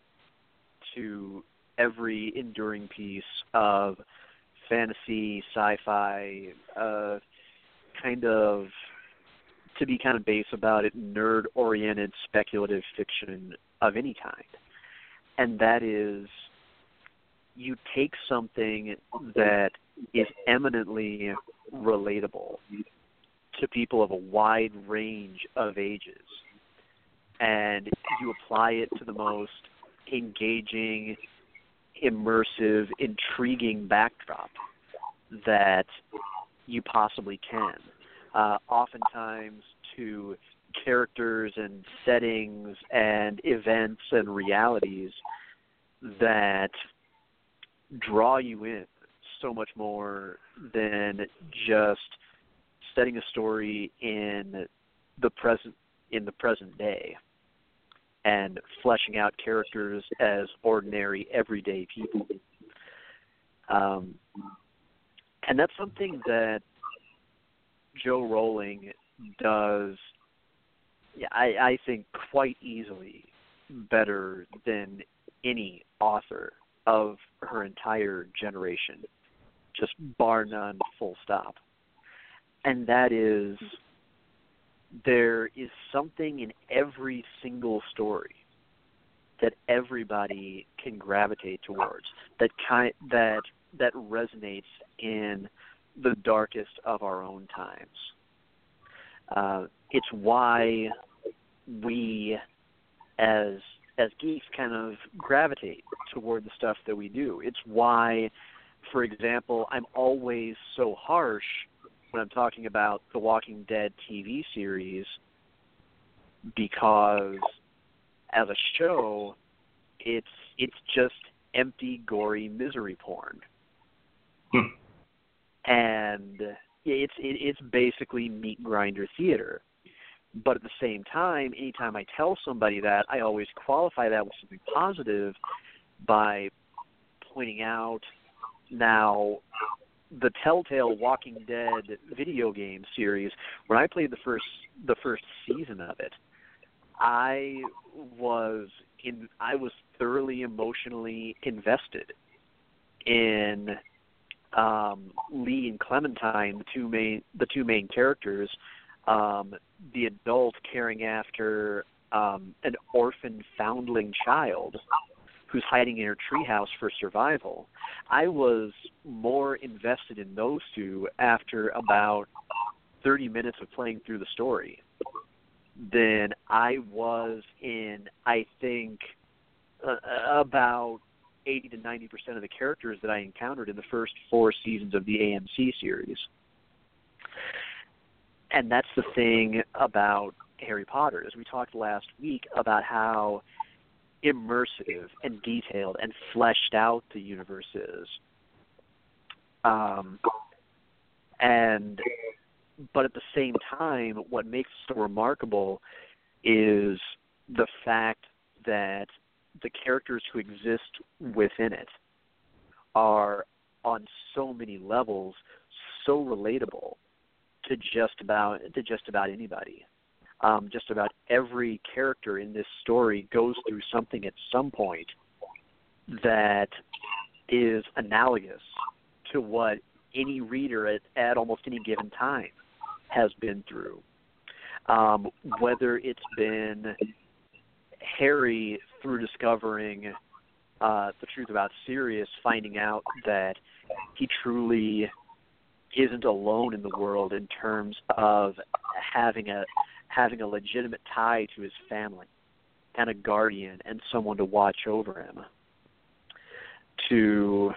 to every enduring piece of fantasy, sci-fi, uh, kind of to be kind of base about it, nerd-oriented speculative fiction of any kind, and that is you take something that is eminently relatable to people of a wide range of ages and you apply it to the most engaging, immersive, intriguing backdrop that you possibly can. Uh, oftentimes to characters and settings and events and realities that draw you in so much more than just setting a story in the present in the present day and fleshing out characters as ordinary everyday people um, and that's something that Jo Rowling does I, I think quite easily better than any author of her entire generation, just bar none, full stop. And that is there is something in every single story that everybody can gravitate towards that kind that that resonates in the darkest of our own times. Uh, it's why we, as as geeks kind of gravitate toward the stuff that we do. It's why, for example, I'm always so harsh when I'm talking about the Walking Dead TV series because as a show, it's it's just empty, gory misery porn.
Hmm.
And it's it, it's basically meat grinder theater but at the same time, anytime I tell somebody that, I always qualify that with something positive by pointing out now the Telltale Walking Dead video game series. When I played the first the first season of it, I was in I was thoroughly emotionally invested in um Lee and Clementine, the two main the two main characters um, the adult caring after um, an orphan foundling child who's hiding in her treehouse for survival. I was more invested in those two after about 30 minutes of playing through the story than I was in, I think, uh, about 80 to 90 percent of the characters that I encountered in the first four seasons of the AMC series and that's the thing about Harry Potter, as we talked last week about how immersive and detailed and fleshed out the universe is. Um, and but at the same time, what makes it so remarkable is the fact that the characters who exist within it are on so many levels so relatable to just about to just about anybody. Um, just about every character in this story goes through something at some point that is analogous to what any reader at, at almost any given time has been through. Um, whether it's been Harry through discovering uh, the truth about Sirius, finding out that he truly isn't alone in the world in terms of having a having a legitimate tie to his family and a guardian and someone to watch over him to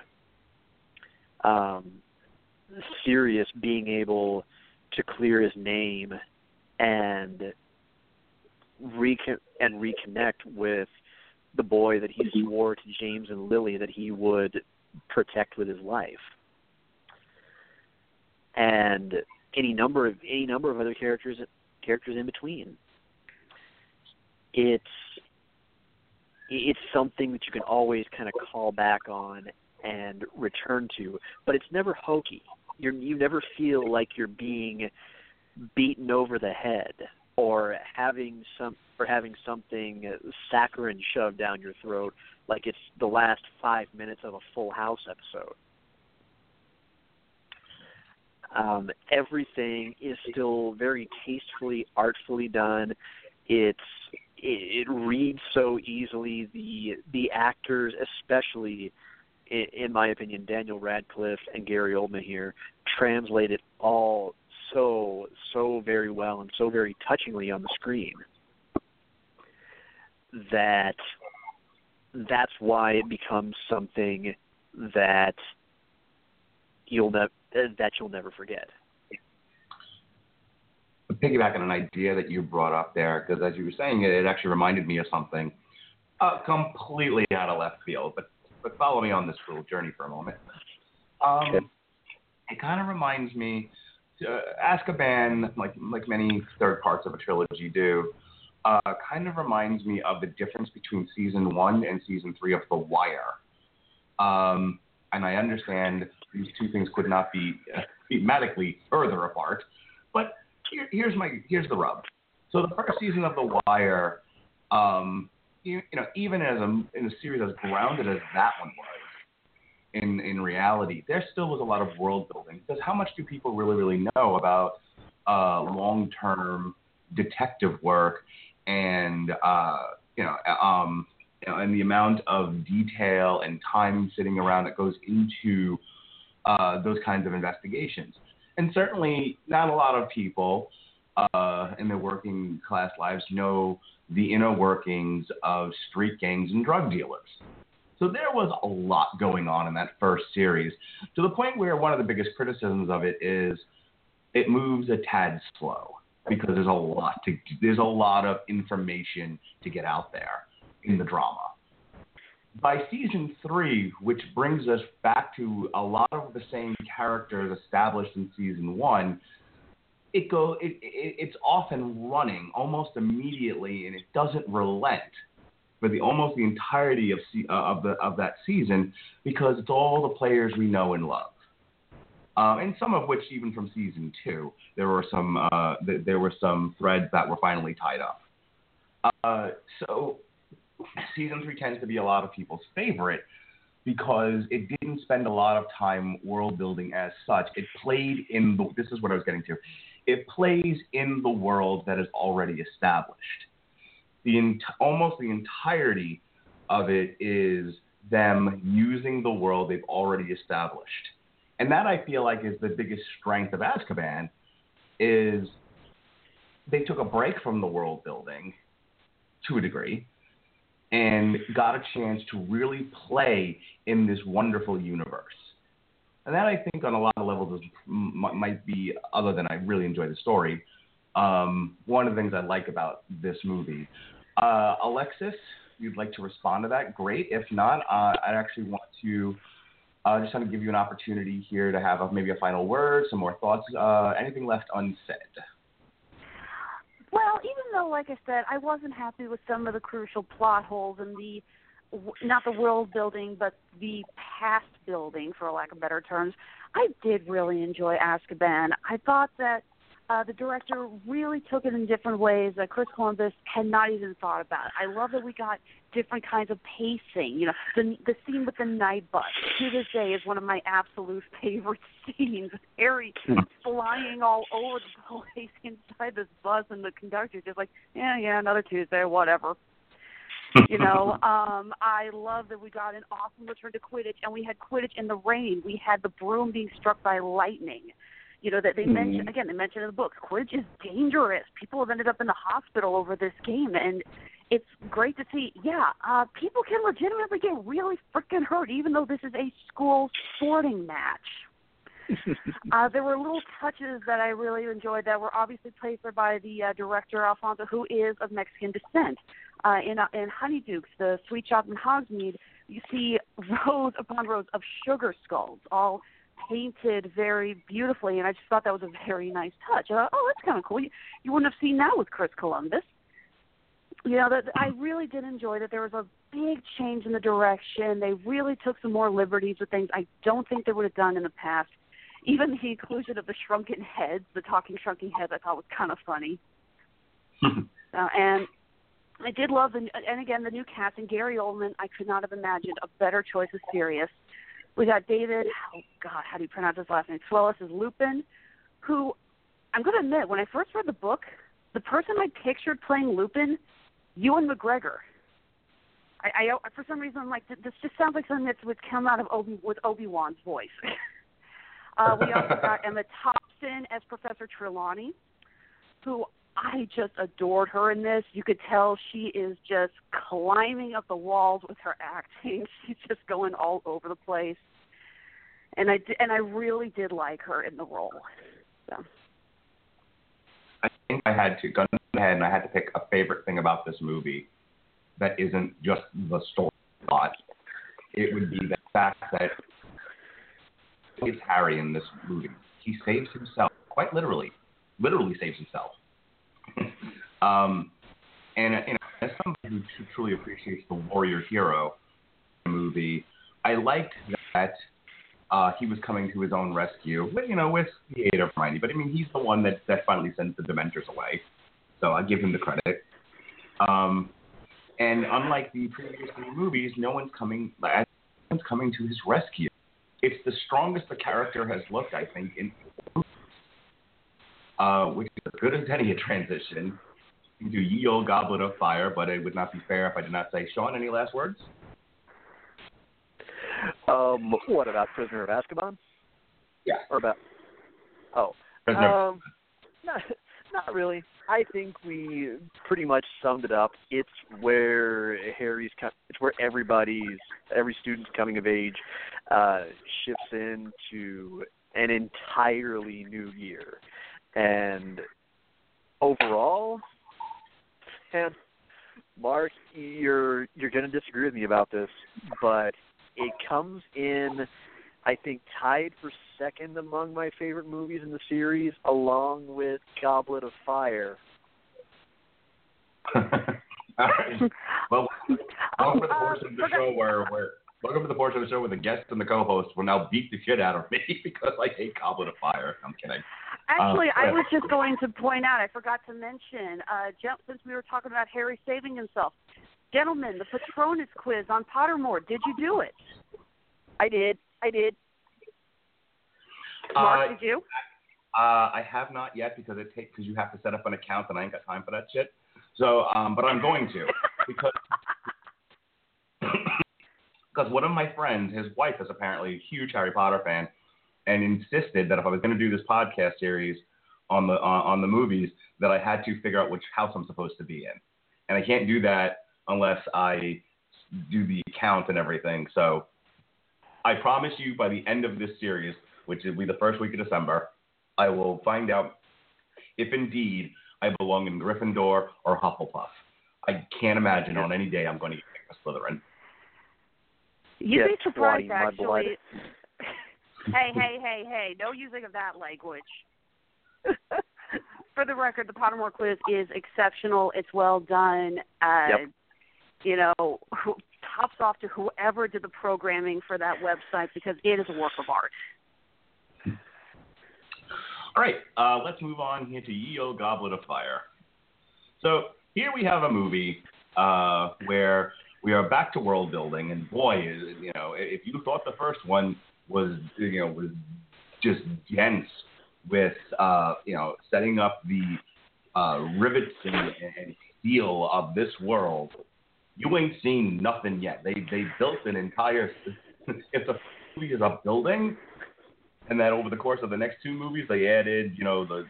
um Sirius being able to clear his name and recon- and reconnect with the boy that he swore to James and Lily that he would protect with his life. And any number of any number of other characters characters in between. It's it's something that you can always kind of call back on and return to, but it's never hokey. You you never feel like you're being beaten over the head or having some or having something saccharine shoved down your throat like it's the last five minutes of a Full House episode. Um, everything is still very tastefully, artfully done. It's it, it reads so easily. The the actors, especially in, in my opinion, Daniel Radcliffe and Gary Oldman here, translate it all so so very well and so very touchingly on the screen that that's why it becomes something that you'll ne- that you'll never forget.
Piggyback on an idea that you brought up there, because as you were saying it, it actually reminded me of something uh, completely out of left field. But but follow me on this little journey for a moment. Um, okay. It kind of reminds me uh, Azkaban, like like many third parts of a trilogy do, uh, kind of reminds me of the difference between season one and season three of The Wire. Um, and I understand these two things could not be uh, thematically further apart, but here, here's my here's the rub. So the first season of The Wire, um, you, you know, even as a in a series as grounded as that one was, in in reality, there still was a lot of world building because how much do people really really know about uh, long term detective work and uh, you know um, you know, and the amount of detail and time sitting around that goes into uh, those kinds of investigations. And certainly, not a lot of people uh, in their working class lives know the inner workings of street gangs and drug dealers. So there was a lot going on in that first series, to the point where one of the biggest criticisms of it is it moves a tad slow because there's a lot to there's a lot of information to get out there in the drama. By season three, which brings us back to a lot of the same characters established in season one, it go it, it it's off and running almost immediately, and it doesn't relent for the almost the entirety of uh, of the of that season because it's all the players we know and love. Um, and some of which even from season two, there were some uh, th- there were some threads that were finally tied up. Uh, so season three tends to be a lot of people's favorite because it didn't spend a lot of time world building as such. It played in the this is what I was getting to. It plays in the world that is already established the almost the entirety of it is them using the world they've already established. And that I feel like is the biggest strength of Azkaban is they took a break from the world building to a degree and got a chance to really play in this wonderful universe. And that I think on a lot of levels is, might be, other than I really enjoy the story, um, one of the things I like about this movie. Uh, Alexis, you'd like to respond to that, great. If not, uh, I actually want to uh, just want to give you an opportunity here to have a, maybe a final word, some more thoughts, uh, anything left unsaid.
Well, even though, like I said, I wasn't happy with some of the crucial plot holes and the not the world building, but the past building, for lack of better terms, I did really enjoy Azkaban. I thought that uh, the director really took it in different ways that Chris Columbus had not even thought about. I love that we got different kinds of pacing. You know, the the scene with the night bus to this day is one of my absolute *laughs* favorite scenes. Harry
Hmm.
flying all over the place *laughs* inside this bus, and the conductor just like, yeah, yeah, another Tuesday, whatever. you know, *laughs* um, I love that we got an awesome return to Quidditch, and we had Quidditch in the rain. We had the broom being struck by lightning. You know that they
Mhm.
mention again. They mention in the books, Quidditch is dangerous. People have ended up in the hospital over this game, and it's great to see. Yeah, uh, people can legitimately get really freaking hurt, even though this is a school sporting match. *laughs* uh, there were little touches that I really enjoyed that were obviously played for by the uh, director Alfonso, who is of Mexican descent. Uh, in uh, in Honeydukes, the sweet shop in Hogsmeade, you see *laughs* rows upon rows of sugar skulls, all painted very beautifully, and I just thought that was a very nice touch. I thought, oh, that's kind of cool. You, you wouldn't have seen that with Chris Columbus. You know, that I really did enjoy that there was a big change in the direction. They really took some more liberties with things I don't think they would have done in the past. Even the inclusion of the shrunken heads, the talking shrunken heads, I thought was kind of funny. *laughs* uh, and I did love the, and again the new cast and Gary Oldman. I could not have imagined a better choice of Sirius. We got David. Oh God, how do you pronounce his last name? Swellis is Lupin, who I'm going to admit when I first read the book, the person I pictured playing Lupin, Ewan McGregor. I, I for some reason I'm like this just sounds like something that would come out of Obi with Obi Wan's voice. *laughs* uh, we also *laughs* got Emma Thompson as Professor Trelawney, who I just adored her in this. You could tell she is just climbing up the walls with her acting. *laughs* She's just going all over the place, and I and I really did like her in the role. So.
I think I had to go ahead and I had to pick a favorite thing about this movie that isn't just the story plot. It would be the fact that it's Harry in this movie. He saves himself quite literally, literally saves himself um, and know, as somebody who truly appreciates the warrior hero movie, I liked that uh, he was coming to his own rescue, with, you know, with the aid of Hermione. But I mean, he's the one that that finally sends the Dementors away, so I give him the credit. Um, and unlike the previous three movies, no one's coming. No one's coming to his rescue. It's the strongest the character has looked, I think, in uh, which is as good as any transition into Ye Old Goblet of Fire, but it would not be fair if I did not say, Sean, any last words?
Um, what about Prisoner of Azkaban?
Yeah.
Or about? Oh,
Prisoner.
um, not not really. I think we pretty much summed it up. It's where Harry's it's where everybody's every student's coming of age uh, shifts into an entirely new year. And overall, and Mark, you're you're going to disagree with me about this, but it comes in, I think, tied for second among my favorite movies in the series, along with Goblet of Fire.
Right. *laughs* Well, welcome to the uh, portion of the show where, where welcome to the portion of the show where the guest and the co-host will now beat the shit out of me *laughs* because I hate Goblet of Fire. I'm kidding.
Actually,
um,
I was just going to point out, I forgot to mention, uh, since we were talking about Harry saving himself, gentlemen, the Patronus quiz on Pottermore, did you do it?
I did. I did.
Mark,
Uh,
did you?
Uh, I have not yet because it takes because you have to set up an account and I ain't got time for that shit. So, um, but I'm going to because *coughs* because one of my friends, his wife is apparently a huge Harry Potter fan, and insisted that if I was going to do this podcast series on the on, on the movies, that I had to figure out which house I'm supposed to be in, and I can't do that unless I do the account and everything. So, I promise you, by the end of this series, which will be the first week of December, I will find out if indeed I belong in Gryffindor or Hufflepuff. I can't imagine on any day I'm going to get a Slytherin.
You'd
Yes,
be surprised,
Swatty,
actually. Hey, hey, hey, hey! No using of that language. *laughs* For the record, the Pottermore quiz is exceptional. It's well done. Uh,
Yep.
You know, tops off to whoever did the programming for that website because it is a work of art.
All right, uh, let's move on here to Ye Old Goblet of Fire. So here we have a movie uh, where we are back to world building, and boy, is- you know, if you thought the first one was, you know, was just dense with, uh, you know, setting up the uh, rivets and, and steel of this world, you ain't seen nothing yet. They they built an entire. if the movie is a building, and that over the course of the next two movies they added, you know, the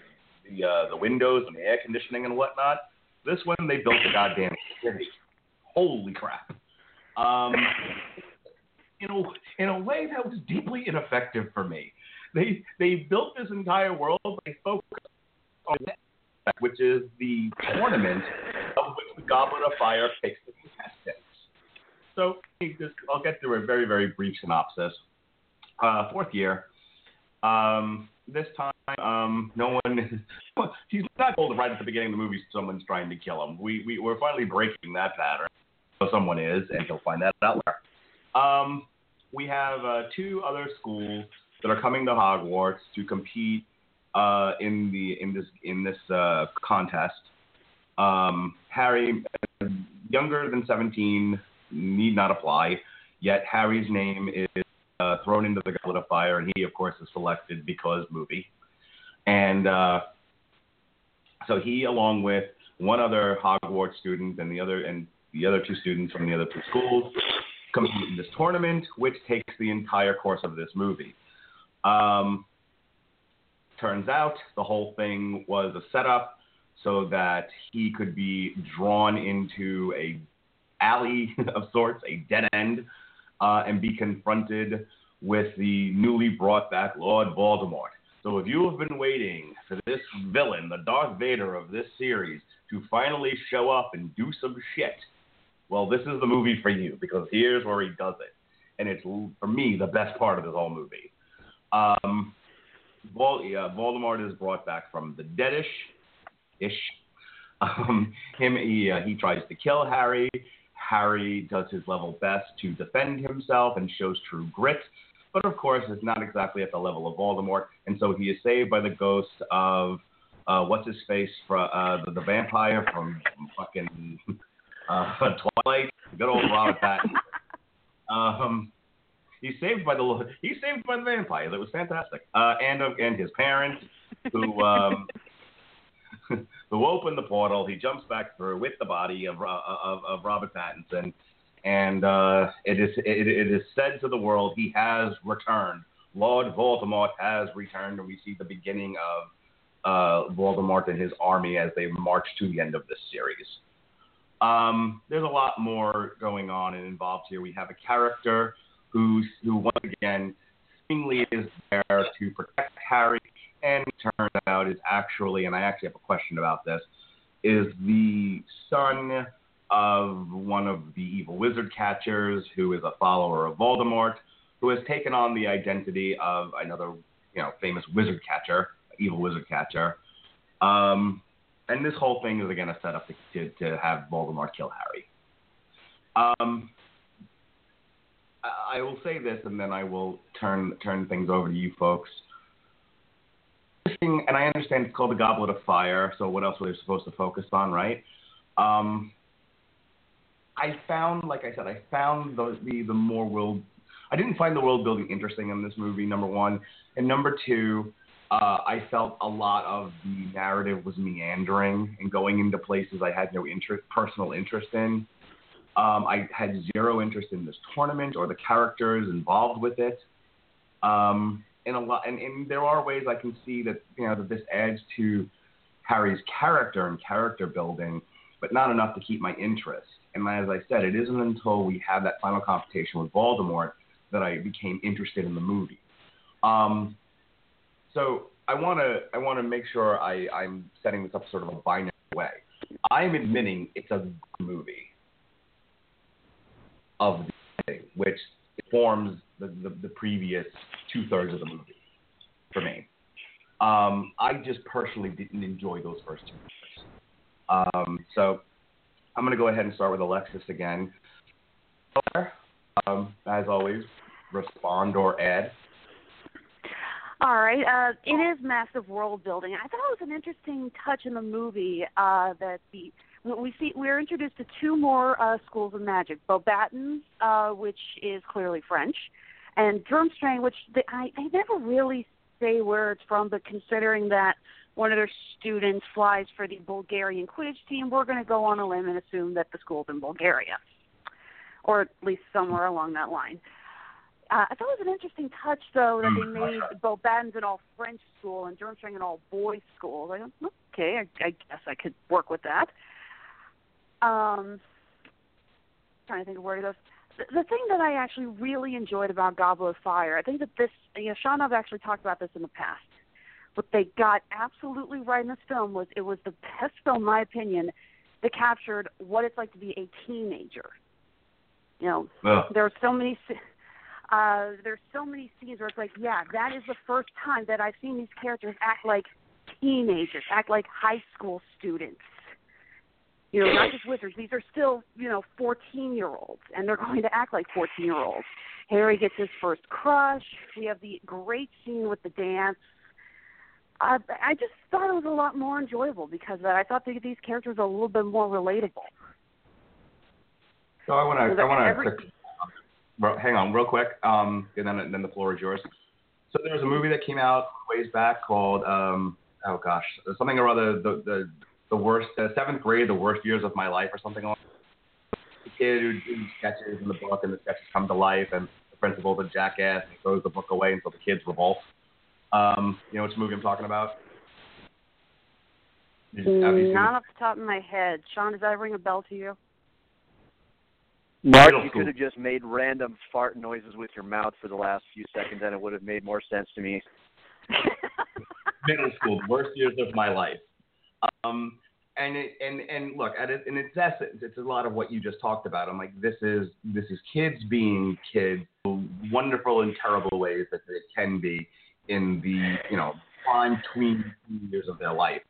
the uh, the windows and the air conditioning and whatnot. This one they built a goddamn city. Holy crap! Um, in a in a way that was deeply ineffective for me. they they built this entire world. They focused on that, which is the tournament of which the Goblet of Fire picks the contestants. So I'll get through a very very brief synopsis. Uh, fourth year. Um, this time, um, no one. Is *laughs* he's not told right at the beginning of the movie someone's trying to kill him. We we we're finally breaking that pattern. So someone is, and he'll find that out later. Um, we have uh, two other schools that are coming to Hogwarts to compete uh, in the in this in this uh, contest. Um, Harry, younger than 17, need not apply. Yet Harry's name is uh, thrown into the Goblet of Fire, and he, of course, is selected because movie. And uh, so he, along with one other Hogwarts student and the other and the other two students from the other two schools, compete in this tournament, which takes the entire course of this movie. Um, turns out the whole thing was a setup so that he could be drawn into a alley *laughs* of sorts, a dead end, uh, and be confronted with the newly brought back Lord Voldemort. So if you have been waiting for this villain, the Darth Vader of this series, to finally show up and do some shit, well, this is the movie for you because here's where he does it, and it's for me the best part of this whole movie. Um, Vol- yeah, Voldemort is brought back from the deadish, ish. *laughs* Um, him, he uh, he tries to kill Harry. Harry does his level best to defend himself and shows true grit, but of course, it's not exactly at the level of Voldemort, and so he is saved by the ghost of uh, what's his face, from, uh, the, the vampire from fucking *laughs* uh, *laughs* Twilight, good old Robert *laughs* Pattinson. Um, he's saved by the he's saved by the vampire. That was fantastic. Uh, and uh, and his parents, who um, *laughs* who opened the portal. He jumps back through with the body of of, of Robert Pattinson, and uh, it is it, it is said to the world he has returned. Lord Voldemort has returned, and we see the beginning of uh, Voldemort and his army as they march to the end of this series. Um, there's a lot more going on and involved here. We have a character who, who once again, seemingly is there to protect Harry, and turns out is actually, and I actually have a question about this, is the son of one of the evil wizard catchers who is a follower of Voldemort, who has taken on the identity of another, you know, famous wizard catcher, evil wizard catcher. Um, and this whole thing is again a setup to, to, to have Voldemort kill Harry. Um, I will say this, and then I will turn turn things over to you folks. And I understand it's called the Goblet of Fire. So what else were they supposed to focus on, right? Um, I found, like I said, I found the, the the more world. I didn't find the world building interesting in this movie. Number one, and number two, uh, I felt a lot of the narrative was meandering and going into places I had no interest, personal interest in. Um, I had zero interest in this tournament or the characters involved with it. Um, and a lot, and, and there are ways I can see that you know that this adds to Harry's character and character building, but not enough to keep my interest. And as I said, it isn't until we have that final confrontation with Voldemort that I became interested in the movie. Um, so I want to I want to make sure I, I'm setting this up sort of a binary way. I'm admitting it's a movie of the thing, which forms the, the, the previous two thirds of the movie for me. Um, I just personally didn't enjoy those first two minutes. Um, so I'm going to go ahead and start with Alexis again. Um, as always, respond or add.
All right. Uh, it is massive world building. I thought it was an interesting touch in the movie uh, that the we see we're introduced to two more uh, schools of magic: Beauxbatons, uh, which is clearly French, and Durmstrang, which they, I, they never really say where it's from. But considering that one of their students flies for the Bulgarian Quidditch team, we're going to go on a limb and assume that the school's in Bulgaria, or at least somewhere along that line. Uh, I thought it was an interesting touch, though, that they made Beauxbatons an all French school and Durmstrang an all boys school. Like, okay, I, I guess I could work with that. Um, trying to think of where to go. the thing that I actually really enjoyed about Goblet of Fire, I think that this, you know, Sean I've actually talked about this in the past. What they got absolutely right in this film was it was the best film, in my opinion, that captured what it's like to be a teenager. You know,
Ugh.
there are so many. Uh, there's so many scenes where it's like, yeah, that is the first time that I've seen these characters act like teenagers, act like high school students. You know, not just wizards. These are still, you know, 14 year olds, and they're *laughs* going to act like 14 year olds. Harry gets his first crush. We have the great scene with the dance. I, I just thought it was a lot more enjoyable because that. I thought that these characters are a little bit more relatable.
So I want to, I want to, hang on, real quick, um, and then then the floor is yours. So there was a movie that came out ways back called, um, oh gosh, something or other, the the the worst, uh, seventh grade, the worst years of my life, or something like. that. The kid who, who sketches in the book, and the sketches come to life, and the principal's a jackass, and he throws the book away until the kids revolt. Um, you know which movie I'm talking about?
Not off the top of my head. Sean, does that ring a bell to you?
Mark, you could have just made random fart noises with your mouth for the last few seconds, and it would have made more sense to me. *laughs*
middle school, worst years of my life. Um, and it, and and look, at it, in its essence, it's a lot of what you just talked about. I'm like, this is this is kids being kids, wonderful and terrible ways that they can be in the you know prime tween years of their life.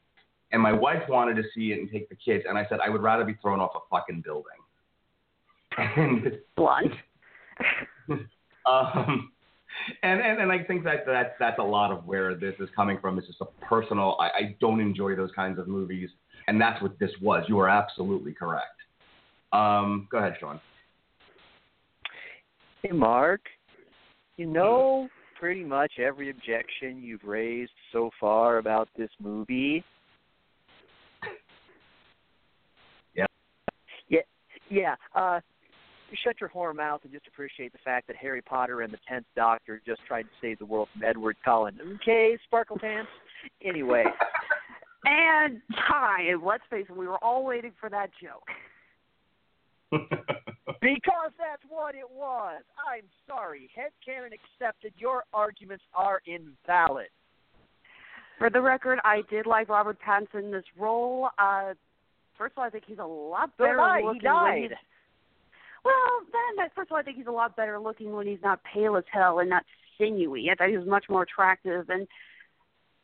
And my wife wanted to see it and take the kids, and I said I would rather be thrown off a fucking building. And *laughs*
Blunt. *laughs*
um, and, and and I think that that's that's a lot of where this is coming from. It's just a personal. I, I don't enjoy those kinds of movies, and that's what this was. You are absolutely correct. Um, go ahead, Sean.
Hey, Mark, you know pretty much every objection you've raised so far about this movie.
Yeah.
Yeah, yeah. Uh, shut your whore mouth and just appreciate the fact that Harry Potter and the Tenth Doctor just tried to save the world from Edward Cullen. Okay, Sparkle Pants. Anyway,
And time. Let's face it, we were all waiting for that joke. *laughs*
because that's what it was. I'm sorry. Headcanon accepted. Your arguments are invalid.
For the record, I did like Robert Pattinson in this role. Uh, first of all, I think he's a lot better
did I. He
looking when he's
died.
Well, then, first of all, I think he's a lot better looking when he's not pale as hell and not sinewy. I thought he was much more attractive, and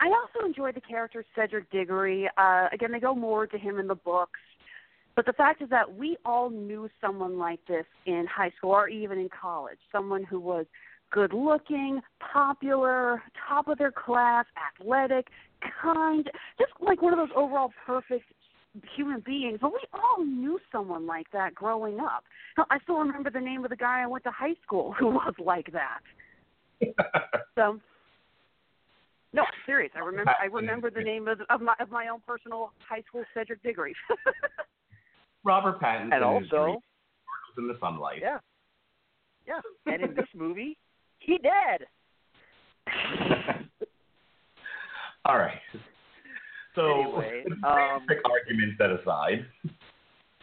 I also enjoyed the character Cedric Diggory. Uh, again, they go more to him in the books, but the fact is that we all knew someone like this in high school or even in college. Someone who was good looking, popular, top of their class, athletic, kind, just like one of those overall perfect human beings. But we all knew someone like that growing up. I still remember the name of the guy I went to high school *laughs* who was like that. *laughs* So, no, I'm serious. I remember. I remember the name of, of my of my own personal high school Cedric Diggory. *laughs*
Robert Pattinson
And also,
Sparkles in the sunlight.
yeah, yeah. And in this movie, he dead.
All right. So,
Anyway, *laughs* um,
basic argument set aside.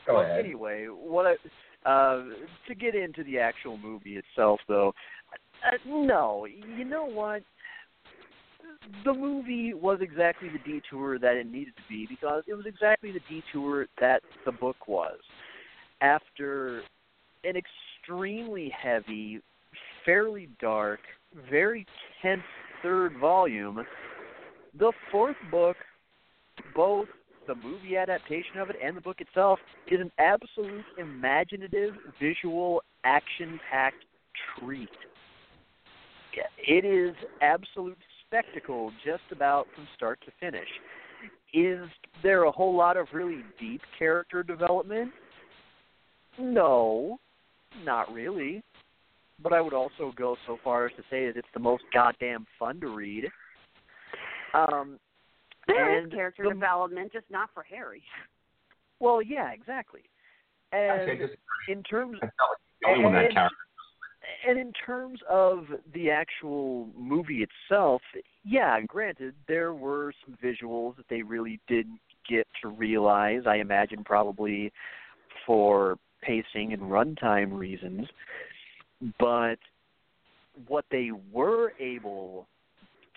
Go ahead.
Anyway, what I, uh, to get into the actual movie itself, though, uh, no, you know what? The movie was exactly the detour that it needed to be because it was exactly the detour that the book was. After an extremely heavy, fairly dark, very tense third volume, the fourth book, both the movie adaptation of it and the book itself, is an absolute imaginative, visual, action packed treat. It is absolute spectacle just about from start to finish. Is there a whole lot of really deep character development? No, not really. But I would also go so far as to say that it's the most goddamn fun to read. Um,
there is
and
character
the-
development, just not for Harry.
well, yeah, exactly. And
Actually, just
in terms
I felt like the only one that character.
and in terms of the actual movie itself, yeah, granted, there were some visuals that they really didn't get to realize. I imagine probably for pacing and runtime reasons, but what they were able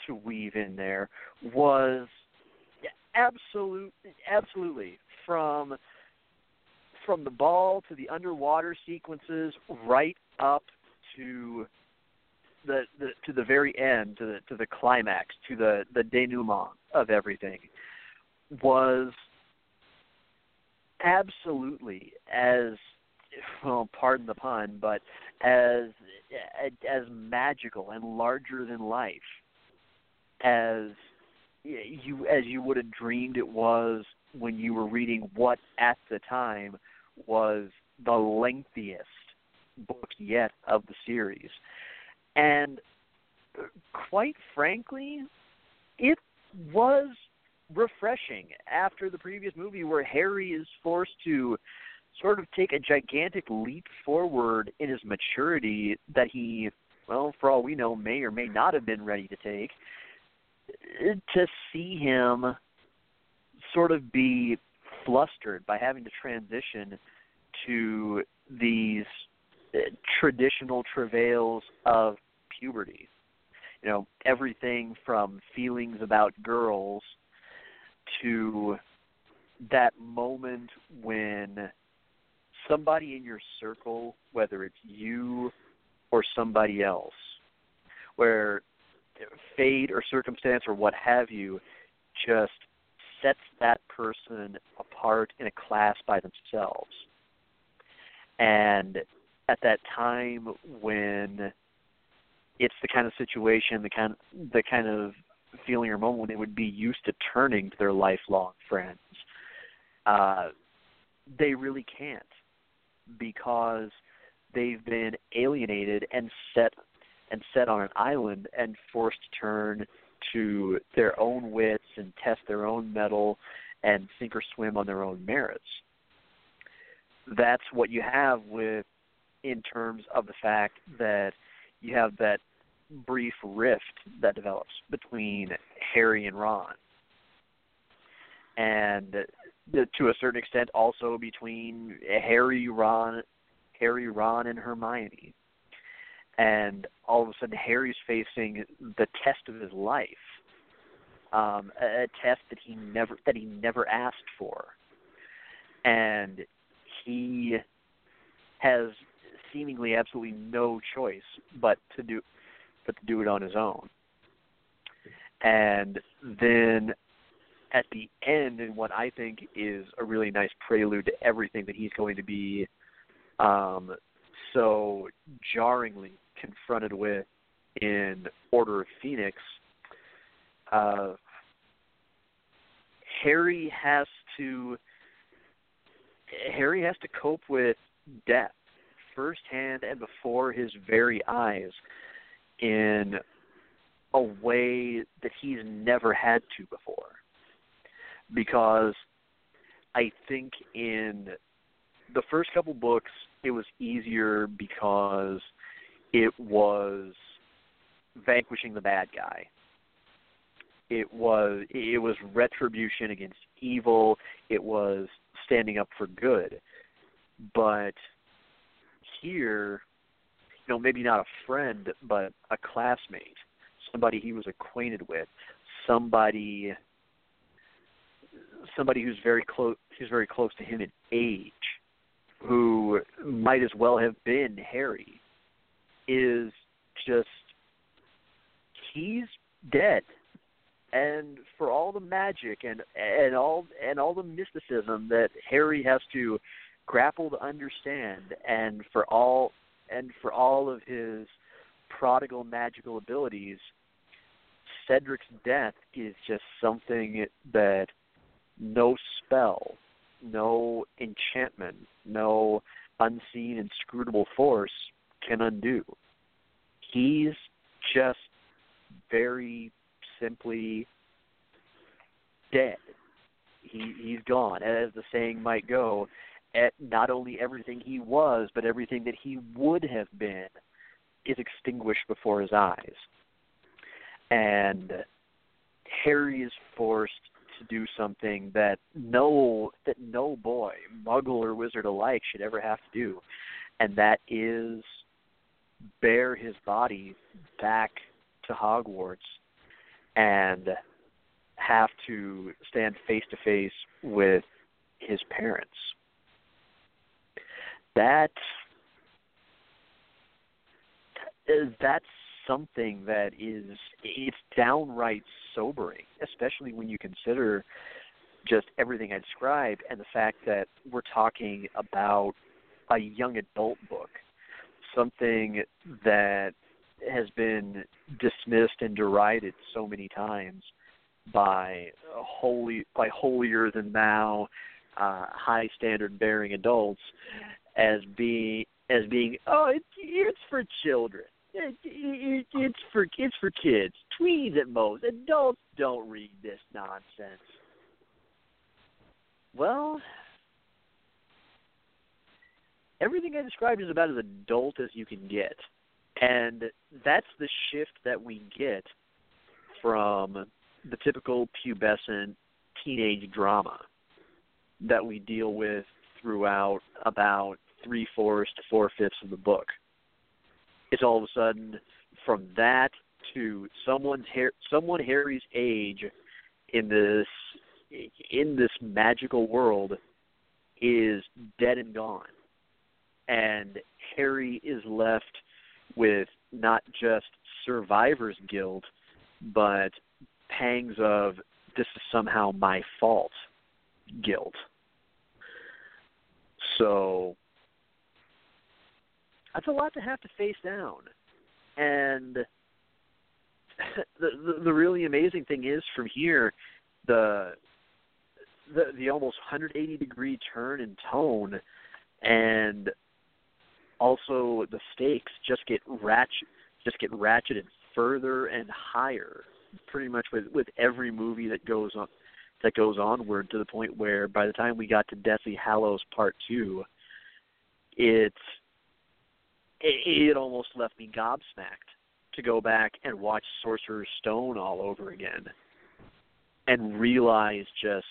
to weave in there was absolute absolutely from from the ball to the underwater sequences right up to the, the to the very end to the to the climax to the the denouement of everything was absolutely as well pardon the pun but as as magical and larger than life as you as you would have dreamed it was when you were reading what at the time was the lengthiest book yet of the series. And uh, quite frankly, it was refreshing after the previous movie where Harry is forced to sort of take a gigantic leap forward in his maturity that he, well, for all we know, may or may not have been ready to take. To see him sort of be flustered by having to transition to these uh, traditional travails of puberty. You know, everything from feelings about girls to that moment when somebody in your circle, whether it's you or somebody else, where fate or circumstance or what have you just sets that person apart in a class by themselves. And at that time when it's the kind of situation, the kind the kind of feeling or moment when they would be used to turning to their lifelong friends, uh, they really can't because they've been alienated and set and set on an island and forced to turn to their own wits and test their own mettle and sink or swim on their own merits. That's what you have with in terms of the fact that you have that brief rift that develops between Harry and Ron. And to a certain extent also between Harry, Ron, Harry, Ron, and Hermione and all of a sudden Harry's facing the test of his life, um, a, a test that he never that he never asked for, and he has seemingly absolutely no choice but to do but to do it on his own. And then at the end, in what I think is a really nice prelude to everything that he's going to be um, so jarringly confronted with in Order of Phoenix, uh, Harry has to Harry has to cope with death firsthand and before his very eyes in a way that he's never had to before. Because I think in the first couple books it was easier because it was vanquishing the bad guy. It was it was retribution against evil. It was standing up for good. But here, you know, maybe not a friend, but a classmate, somebody he was acquainted with, somebody somebody who's very close who's very close to him in age, who might as well have been Harry is just he's dead. And for all the magic and and all and all the mysticism that Harry has to grapple to understand and for all and for all of his prodigal magical abilities Cedric's death is just something that no spell, no enchantment, no unseen inscrutable force can undo. He's just very simply dead. He he's gone. As the saying might go, at not only everything he was, but everything that he would have been is extinguished before his eyes. And Harry is forced to do something that no that no boy, muggle or wizard alike should ever have to do, and that is bear his body back to Hogwarts and have to stand face to face with his parents. That uh, that's something that is it's downright sobering, especially when you consider just everything I described and the fact that we're talking about a young adult book, something that has been dismissed and derided so many times by holy by holier than thou uh, high standard bearing adults as being as being oh it's it's for children. It, it, it's for it's for kids. Tweens at most. Adults don't read this nonsense. Well everything I described is about as adult as you can get and that's the shift that we get from the typical pubescent teenage drama that we deal with throughout about three fourths to four fifths of the book. It's all of a sudden from that to someone's hair, someone Harry's age in this in this magical world is dead and gone, and Harry is left with not just survivor's guilt, but pangs of this is somehow my fault guilt. So that's a lot to have to face down. And *laughs* the, the the really amazing thing is from here the the the almost 180 degree turn in tone and also the stakes just get ratchet just get ratcheted further and higher pretty much with with every movie that goes on that goes onward to the point where by the time we got to Deathly Hallows Part Two, it it, it almost left me gobsmacked to go back and watch Sorcerer's Stone all over again and realize just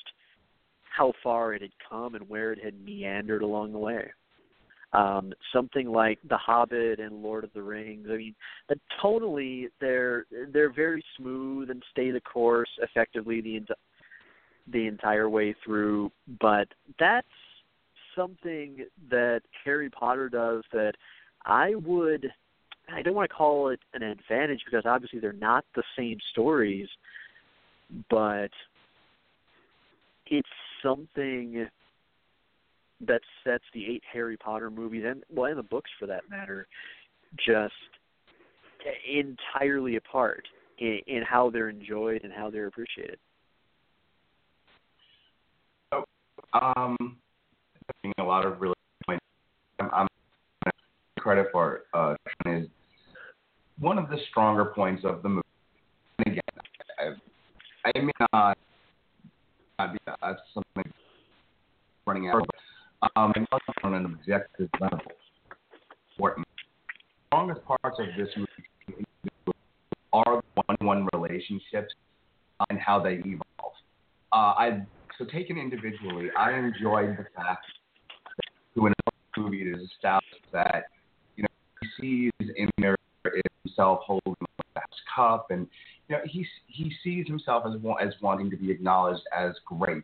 how far it had come and where it had meandered along the way um, something like The Hobbit and Lord of the Rings. I mean, that tonally they're they're very smooth and stay the course effectively the the entire way through. But that's something that Harry Potter does that I would I don't want to call it an advantage because obviously they're not the same stories, but it's something that sets the eight Harry Potter movies and well, and the books for that matter, just entirely apart in, in how they're enjoyed and how they're appreciated.
So, um, a lot of really points. I'm, I'm credit for uh, is one of the stronger points of the movie. And again, I, I may not, not be that's something running out um, on an objective level. Important. The strongest parts of this movie are one-on-one relationships and how they evolve. Uh, I so taken individually, I enjoyed the fact that through an movie it is established that you know he sees in there himself holding the cup, and you know he he sees himself as as wanting to be acknowledged as great,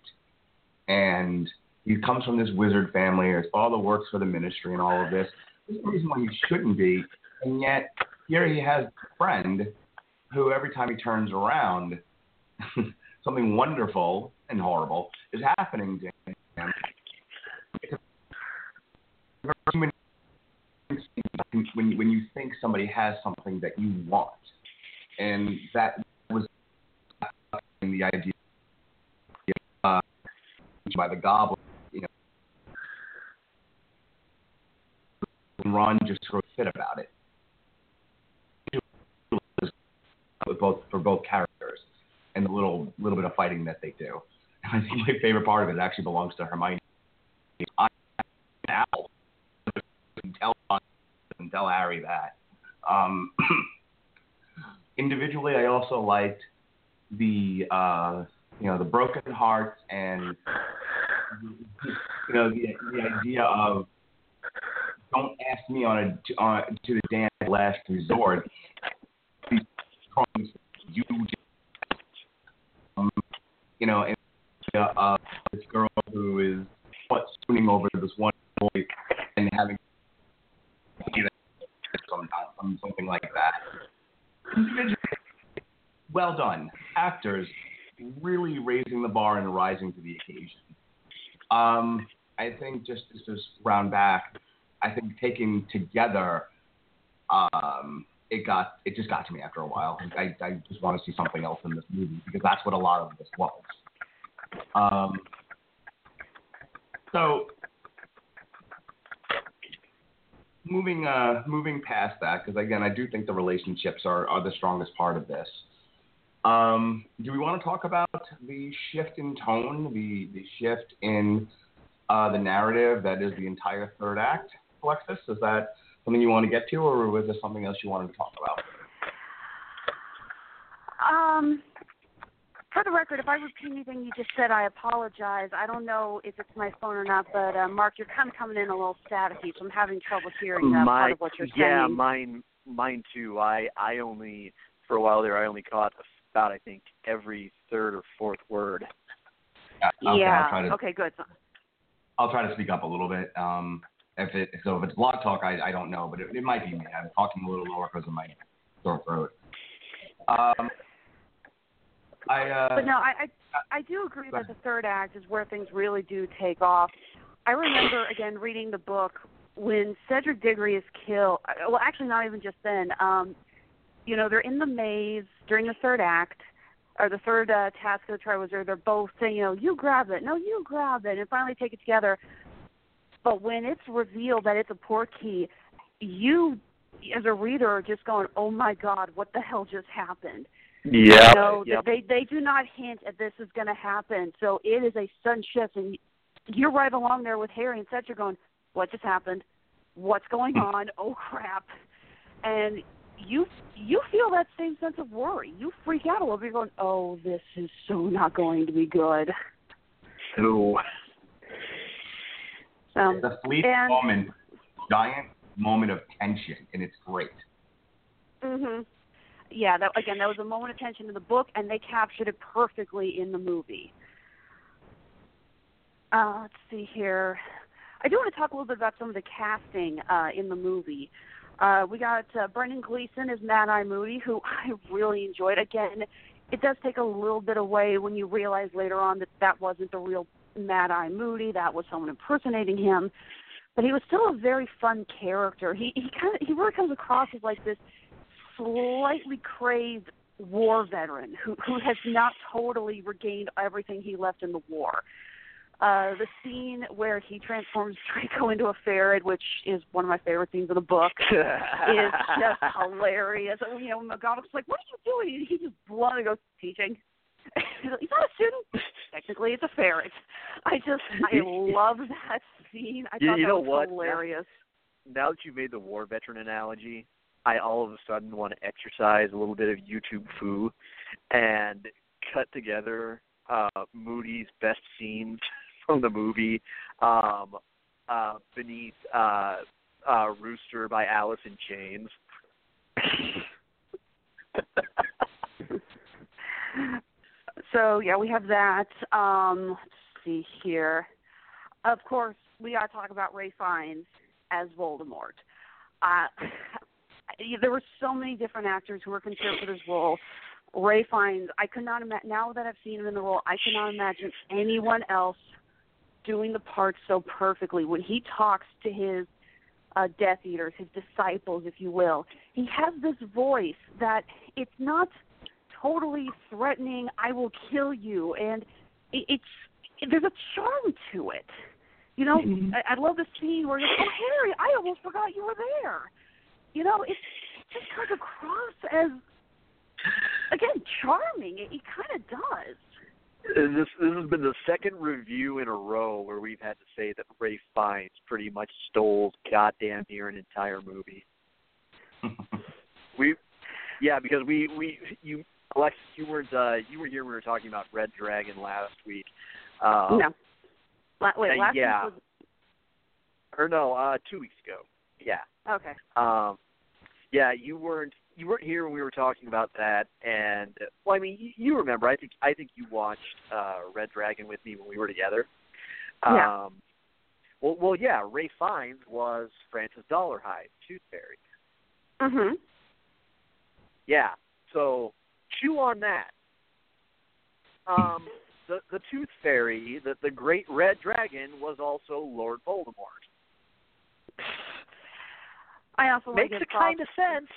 and he comes from this wizard family. His father works for the ministry and all of this. There's no reason why he shouldn't be. And yet, here he has a friend who, every time he turns around, *laughs* something wonderful and horrible is happening to him. When, when you think somebody has something that you want, and that was the idea uh, by the goblin and Ron just throws fit about it. Both for both characters and the little little bit of fighting that they do. And *laughs* I think my favorite part of it actually belongs to Hermione. I Owl. Tell and tell Harry that. Um, *clears throat* individually, I also liked the uh, you know the broken hearts and you know the the idea of don't ask me on a on to the dance last resort. You, um, you know, and uh, this girl who is what swooning over this one boy and having some, something like that. Well done, actors, really raising the bar and rising to the occasion. Um, I think just to just round back, I think taking together, um, it got it just got to me after a while. I, I just want to see something else in this movie because that's what a lot of this was. Um, so moving uh, moving past that, because again, I do think the relationships are, are the strongest part of this. Um, do we want to talk about the shift in tone, the the shift in uh, the narrative that is the entire third act, Alexis? Is that something you want to get to, or was there something else you wanted to talk about?
Um, for the record, if I repeat anything you just said, I apologize. I don't know if it's my phone or not, but uh, Mark, you're kind of coming in a little staticky, so I'm having trouble hearing uh,
My,
part of what you're
yeah,
saying.
Yeah, mine, mine too. I, I only for a while there, I only caught about I think every third or fourth word.
Yeah. Okay,
yeah.
I'll try to,
Okay. Good.
I'll try to speak up a little bit. Um, if it so if it's blog talk, I, I don't know, but it, it might be me. I'm talking a little lower because of my sore throat. Um, I uh,
But no, I, I I do agree that the third act is where things really do take off. I remember *clears throat* again reading the book when Cedric Diggory is killed. uh, Well, actually, not even just then. Um, you know, they're in the maze during the third act, or the third uh, task of the Triwizard. They're both saying, you know, you grab it, no, you grab it, and finally take it together. But when it's revealed that it's a poor portkey, you, as a reader, are just going, "Oh my God, what the hell just happened?"
Yeah.
You know,
yep.
they they do not hint at this is going to happen. So it is a sudden shift, and you're right along there with Harry and Cedric going, "What just happened? What's going hmm. on? Oh crap!" And you you feel that same sense of worry. You freak out a little bit. You're going, "Oh, this is so not going to be good."
Ooh.
Um,
the fleet
and-
moment, giant moment of tension, and it's great.
Mhm. Yeah, that again, that was a moment of tension in the book, and they captured it perfectly in the movie. Uh, let's see here. I do want to talk a little bit about some of the casting uh, in the movie. Uh, we got uh, Brendan Gleeson as Mad Eye Moody, who *laughs* I really enjoyed. Again, it does take a little bit away when you realize later on that that wasn't the real Mad Eye Moody. That was someone impersonating him. But he was still a very fun character. He he kind of he really comes across as like this slightly crazed war veteran who who has not totally regained everything he left in the war. Uh, the scene where he transforms Draco into a ferret, which is one of my favorite scenes of the book, *laughs* is just hilarious. You know, McGonagall's like, "What are you doing?" And he just bluntly goes, "Teaching." *laughs* He's not a student. Technically, it's a ferret." I just, I *laughs* love that scene. I
You-
thought
you
that
know
was
what?
hilarious.
now that you made the war veteran analogy, I all of a sudden want to exercise a little bit of YouTube foo and cut together uh Moody's best scenes *laughs* from the movie um uh beneath uh uh Rooster by Alice in Chains.
So yeah, we have that. Um, let's see here. Of course, we got to talk about Ralph Fiennes as Voldemort. Uh, *sighs* there were so many different actors who were considered for this role. Ralph Fiennes, I could not imagine. Now that I've seen him in the role, I cannot imagine anyone else doing the part so perfectly. When he talks to his uh, Death Eaters, his disciples, if you will, he has this voice that it's not totally threatening. I will kill you, and it, it's there's a charm to it. You know, mm-hmm. I, I love the scene where he's oh Harry, I almost forgot you were there. You know, it's it just comes across as again charming. It, it kind of does.
Uh, this this has been the second review in a row where we've had to say that Ralph Fiennes pretty much stole goddamn near an entire movie. *laughs* we yeah, because we we you Alexis, you weren't uh, you were here. When we were talking about Red Dragon last week. Um,
no. La- wait, last
yeah.
week was
or no, uh, two weeks ago. Yeah.
okay.
Um, yeah, you weren't you weren't here when we were talking about that, and well, I mean, you, you remember. I think I think you watched uh, Red Dragon with me when we were together.
Yeah.
Um, well, well, yeah. Ralph Fiennes was Francis Dolarhyde, Tooth Fairy.
Mhm.
Yeah. So chew on that. Um, the the Tooth Fairy, the the Great Red Dragon, was also Lord Voldemort.
I also want
Makes a kind of sense.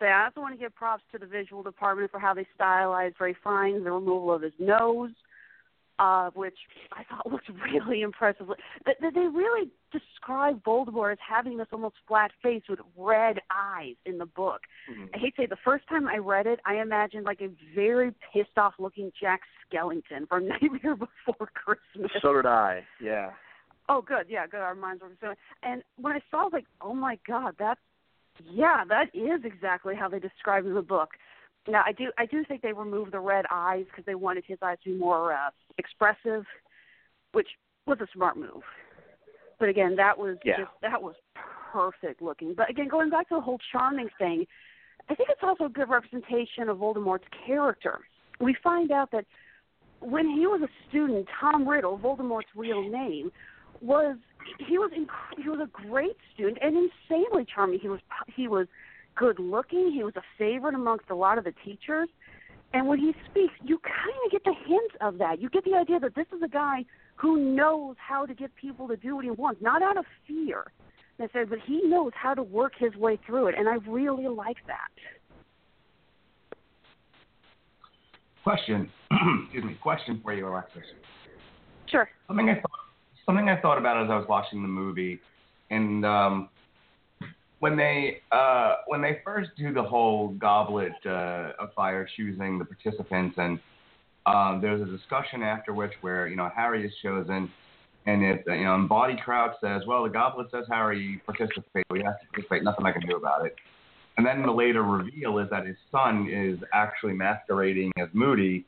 Yeah, I also want to give props to the visual department for how they stylized Ralph Fiennes, the removal of his nose, uh, which I thought looked *laughs* really impressive. They, they they really describe Voldemort as having this almost flat face with red eyes in the book. I hate to say, the first time I read it, I imagined like a very pissed off looking Jack Skellington from *laughs* Nightmare Before Christmas.
So did I. Yeah.
Oh, good. Yeah, good. Our minds were similar. And when I saw, I was like, oh my god, that's yeah, that is exactly how they describe in the book. Now, I do I do think they removed the red eyes because they wanted his eyes to be more uh, expressive, which was a smart move. But again, that was
Yeah.
just that was perfect looking. But again, going back to the whole charming thing, I think it's also a good representation of Voldemort's character. We find out that when he was a student, Tom Riddle, Voldemort's real name, was he was inc- he was a great student and insanely charming. He was he was good looking. He was a favorite amongst a lot of the teachers. And when he speaks, you kind of get the hint of that. You get the idea that this is a guy who knows how to get people to do what he wants, not out of fear necessarily, but he knows how to work his way through it. And I really like that.
Question, *clears throat* excuse me, question for you, Alexis.
Sure.
Something I thought, something I thought about as I was watching the movie, and um, when they uh, when they first do the whole goblet uh, of fire, choosing the participants, and um, there's a discussion after which where you know Harry is chosen, and it you know and Barty Crouch says, well, the goblet says Harry participate, he has to participate, nothing I can do about it. And then the later reveal is that his son is actually masquerading as Moody,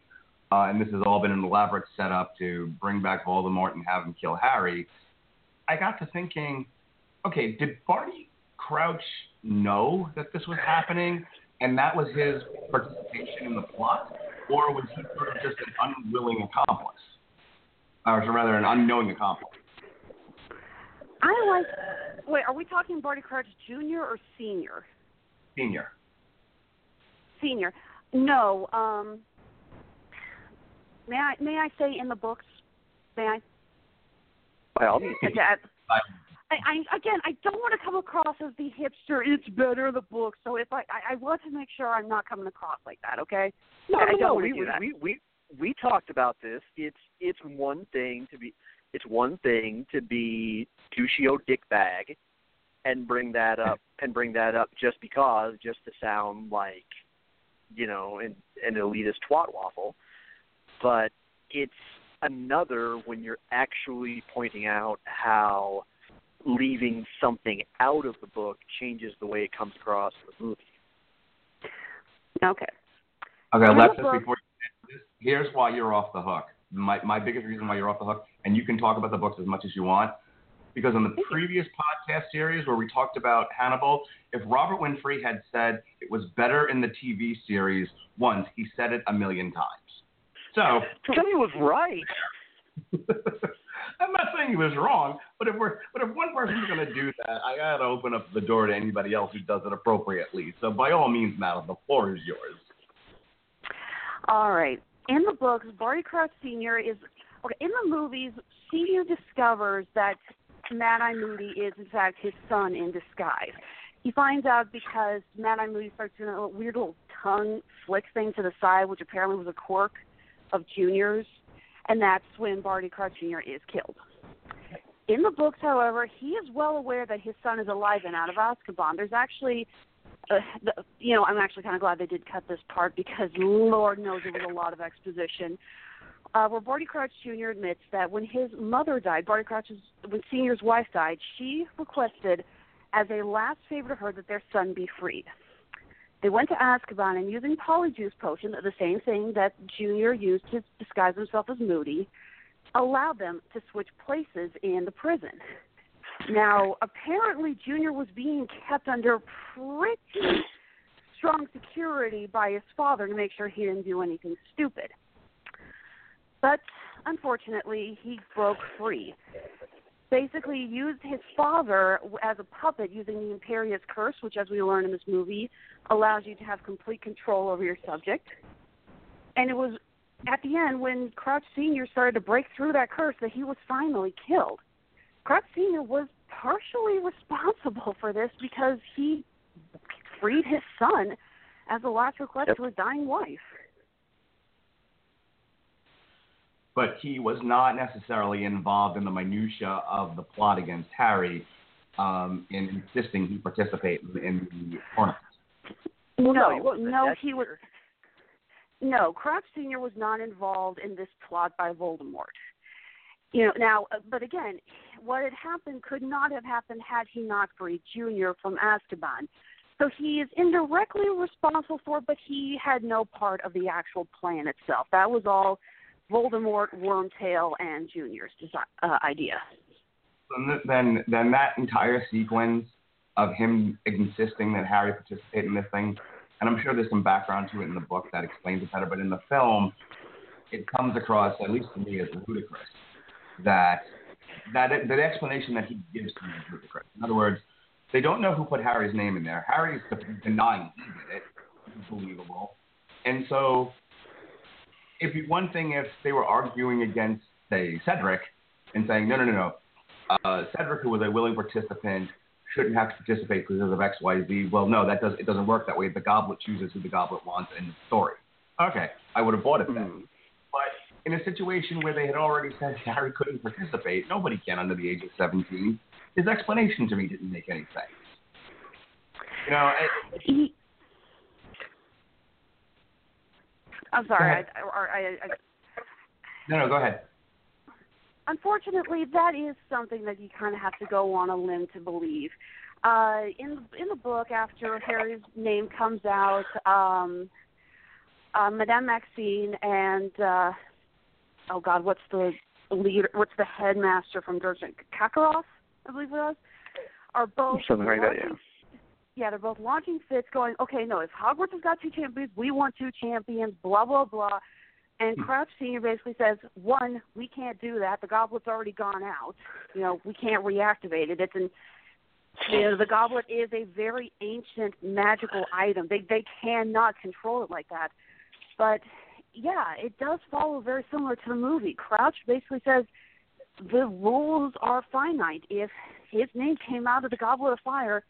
uh, and this has all been an elaborate setup to bring back Voldemort and have him kill Harry. I got to thinking, okay, did Barty Crouch know that this was happening, and that was his participation in the plot, or was he sort of just an unwilling accomplice, or rather, an unknowing accomplice?
I like. Wait, are we talking Barty Crouch Junior or Senior?
Senior.
Senior. No. Um. May I may I say in the books? May I?
By all means.
That- I, I again, I don't want to come across as the hipster. It's better the book. So if I, I, I want to make sure I'm not coming across like that. Okay.
No,
I
no,
don't
no.
want
We,
to do that.
we we we talked about this. It's it's one thing to be it's one thing to be douchey dick bag, and bring that up *laughs* and bring that up just because, just to sound like, you know, an an elitist twat waffle. But it's another when you're actually pointing out how leaving something out of the book changes the way it comes across in the movie.
Okay.
Okay,
In the
Alexis,
book-
before this, here's why you're off the hook. My my biggest reason why you're off the hook, and you can talk about the books as much as you want, because in the previous podcast series where we talked about Hannibal, if Robert Winfrey had said it was better in the TV series once, he said it a million times. So
Tell you was right. *laughs*
I'm not saying he was wrong, but if we're but if one person's going to do that, I got to open up the door to anybody else who does it appropriately. So by all means, Madeline, the floor is yours.
All right. In the books, Barty Crouch Senior is okay. In the movies, Senior discovers that Mad Eye Moody is in fact his son in disguise. He finds out because Mad Eye Moody starts doing a weird little tongue flick thing to the side, which apparently was a quirk of Junior's, and that's when Barty Crouch Jr. is killed. In the books, however, he is well aware that his son is alive and out of Azkaban. There's actually, uh, the, you know, I'm actually kind of glad they did cut this part because Lord knows it was a lot of exposition. Uh, where Barty Crouch Jr. admits that when his mother died, Barty Crouch's when Senior's wife died, she requested as a last favor to her that their son be freed. They went to Azkaban and using Polyjuice Potion, the same thing that Junior used to disguise himself as Moody, allowed them to switch places in the prison. Now, apparently, Junior was being kept under pretty strong security by his father to make sure he didn't do anything stupid. But unfortunately, he broke free. Basically, used his father as a puppet using the Imperius Curse, which, as we learn in this movie, allows you to have complete control over your subject. And it was at the end when Crouch Sr. started to break through that curse that he was finally killed. Crouch Sr. was partially responsible for this because he freed his son as a last request
Yep.
to his dying wife.
But he was not necessarily involved in the minutia of the plot against Harry, um, in insisting he participate in, in the tournament.
Well, no,
no,
he wasn't.
no,
That's
he was. No, Crouch Senior was not involved in this plot by Voldemort. You know, now, uh, but again, what had happened could not have happened had he not freed Junior from Azkaban. So he is indirectly responsible for, it, but he had no part of the actual plan itself. That was all Voldemort, Wormtail, and Junior's uh, idea.
Then, then, that entire sequence of him insisting that Harry participate in this thing, and I'm sure there's some background to it in the book that explains it better, but in the film, it comes across, at least to me, as ludicrous. That that that explanation that he gives to me is ludicrous. In other words, they don't know who put Harry's name in there. Harry's denying he did it. It's believable. And so, if you, one thing, if they were arguing against, say, Cedric, and saying, no, no, no, no, uh, Cedric, who was a willing participant, shouldn't have to participate because of X, Y, Z. Well, no, that does it doesn't work that way. The goblet chooses who the goblet wants in the story. Okay, I would have bought it then. But in a situation where they had already said *laughs* Harry couldn't participate, nobody can under the age of 17. His explanation to me didn't make any sense. You know, it,
He, I'm sorry.
ahead.
I, or I, I,
no, no, go ahead.
unfortunately, that is something that you kind of have to go on a limb to believe. Uh, in in the book, after Harry's name comes out, um, uh, Madame Maxime and uh, oh God, what's the leader? What's the headmaster from Dursley? Karkaroff, I believe it was, are both
Something like that, yeah.
Yeah, they're both launching fits, going, okay, no, if Hogwarts has got two champions, we want two champions, blah blah blah. And hmm. Crouch Senior basically says, one, we can't do that. The goblet's already gone out. You know, we can't reactivate it. It's an you know, the goblet is a very ancient magical item. They they cannot control it like that. But yeah, it does follow very similar to the movie. Crouch basically says the rules are finite. If his name came out of the goblet of fire,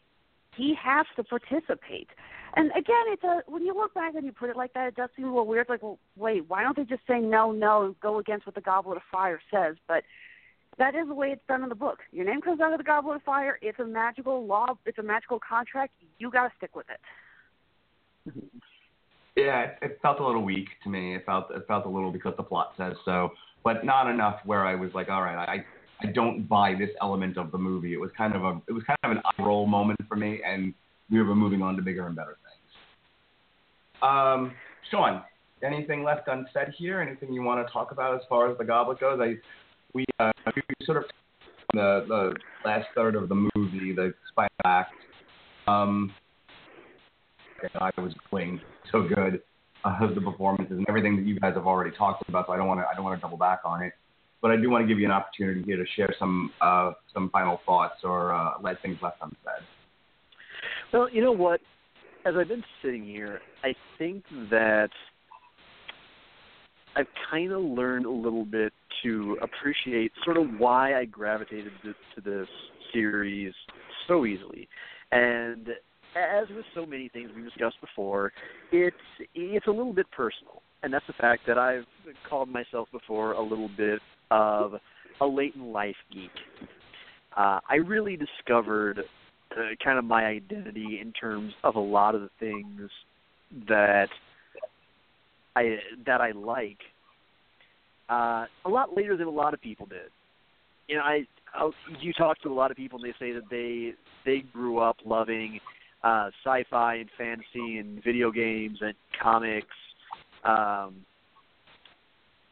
he has to participate. And again, it's a when you look back and you put it like that, it does seem a little weird. Like, well, wait, why don't they just say no, no, and go against what the goblet of fire says? But that is the way it's done in the book. Your name comes out of the goblet of fire. It's a magical law. It's a magical contract. You got to stick with it. *laughs*
Yeah, it, it felt a little weak to me. It felt it felt a little because the plot says so, but not enough where I was like, all right, I I don't buy this element of the movie. It was kind of a it was kind of an eye roll moment for me, and we were moving on to bigger and better things. Um, Sean, anything left unsaid here? Anything you want to talk about as far as the goblet goes? I we uh, we sort of the the last third of the movie, the final act. Um, I was playing so good uh, the performances and everything that you guys have already talked about. So I don't want to I don't want to double back on it. But I do want to give you an opportunity here to share some uh, some final thoughts or uh, let things left unsaid.
Well, you know what? As I've been sitting here, I think that I've kind of learned a little bit to appreciate sort of why I gravitated to, this series so easily. And as with so many things we've discussed before, it's it's a little bit personal, and that's the fact that I've called myself before a little bit of a late in life geek. Uh, I really discovered uh, kind of my identity in terms of a lot of the things that I that I like uh, a lot later than a lot of people did. You know, I I'll, you talk to a lot of people and they say that they they grew up loving uh, sci-fi and fantasy and video games and comics, um,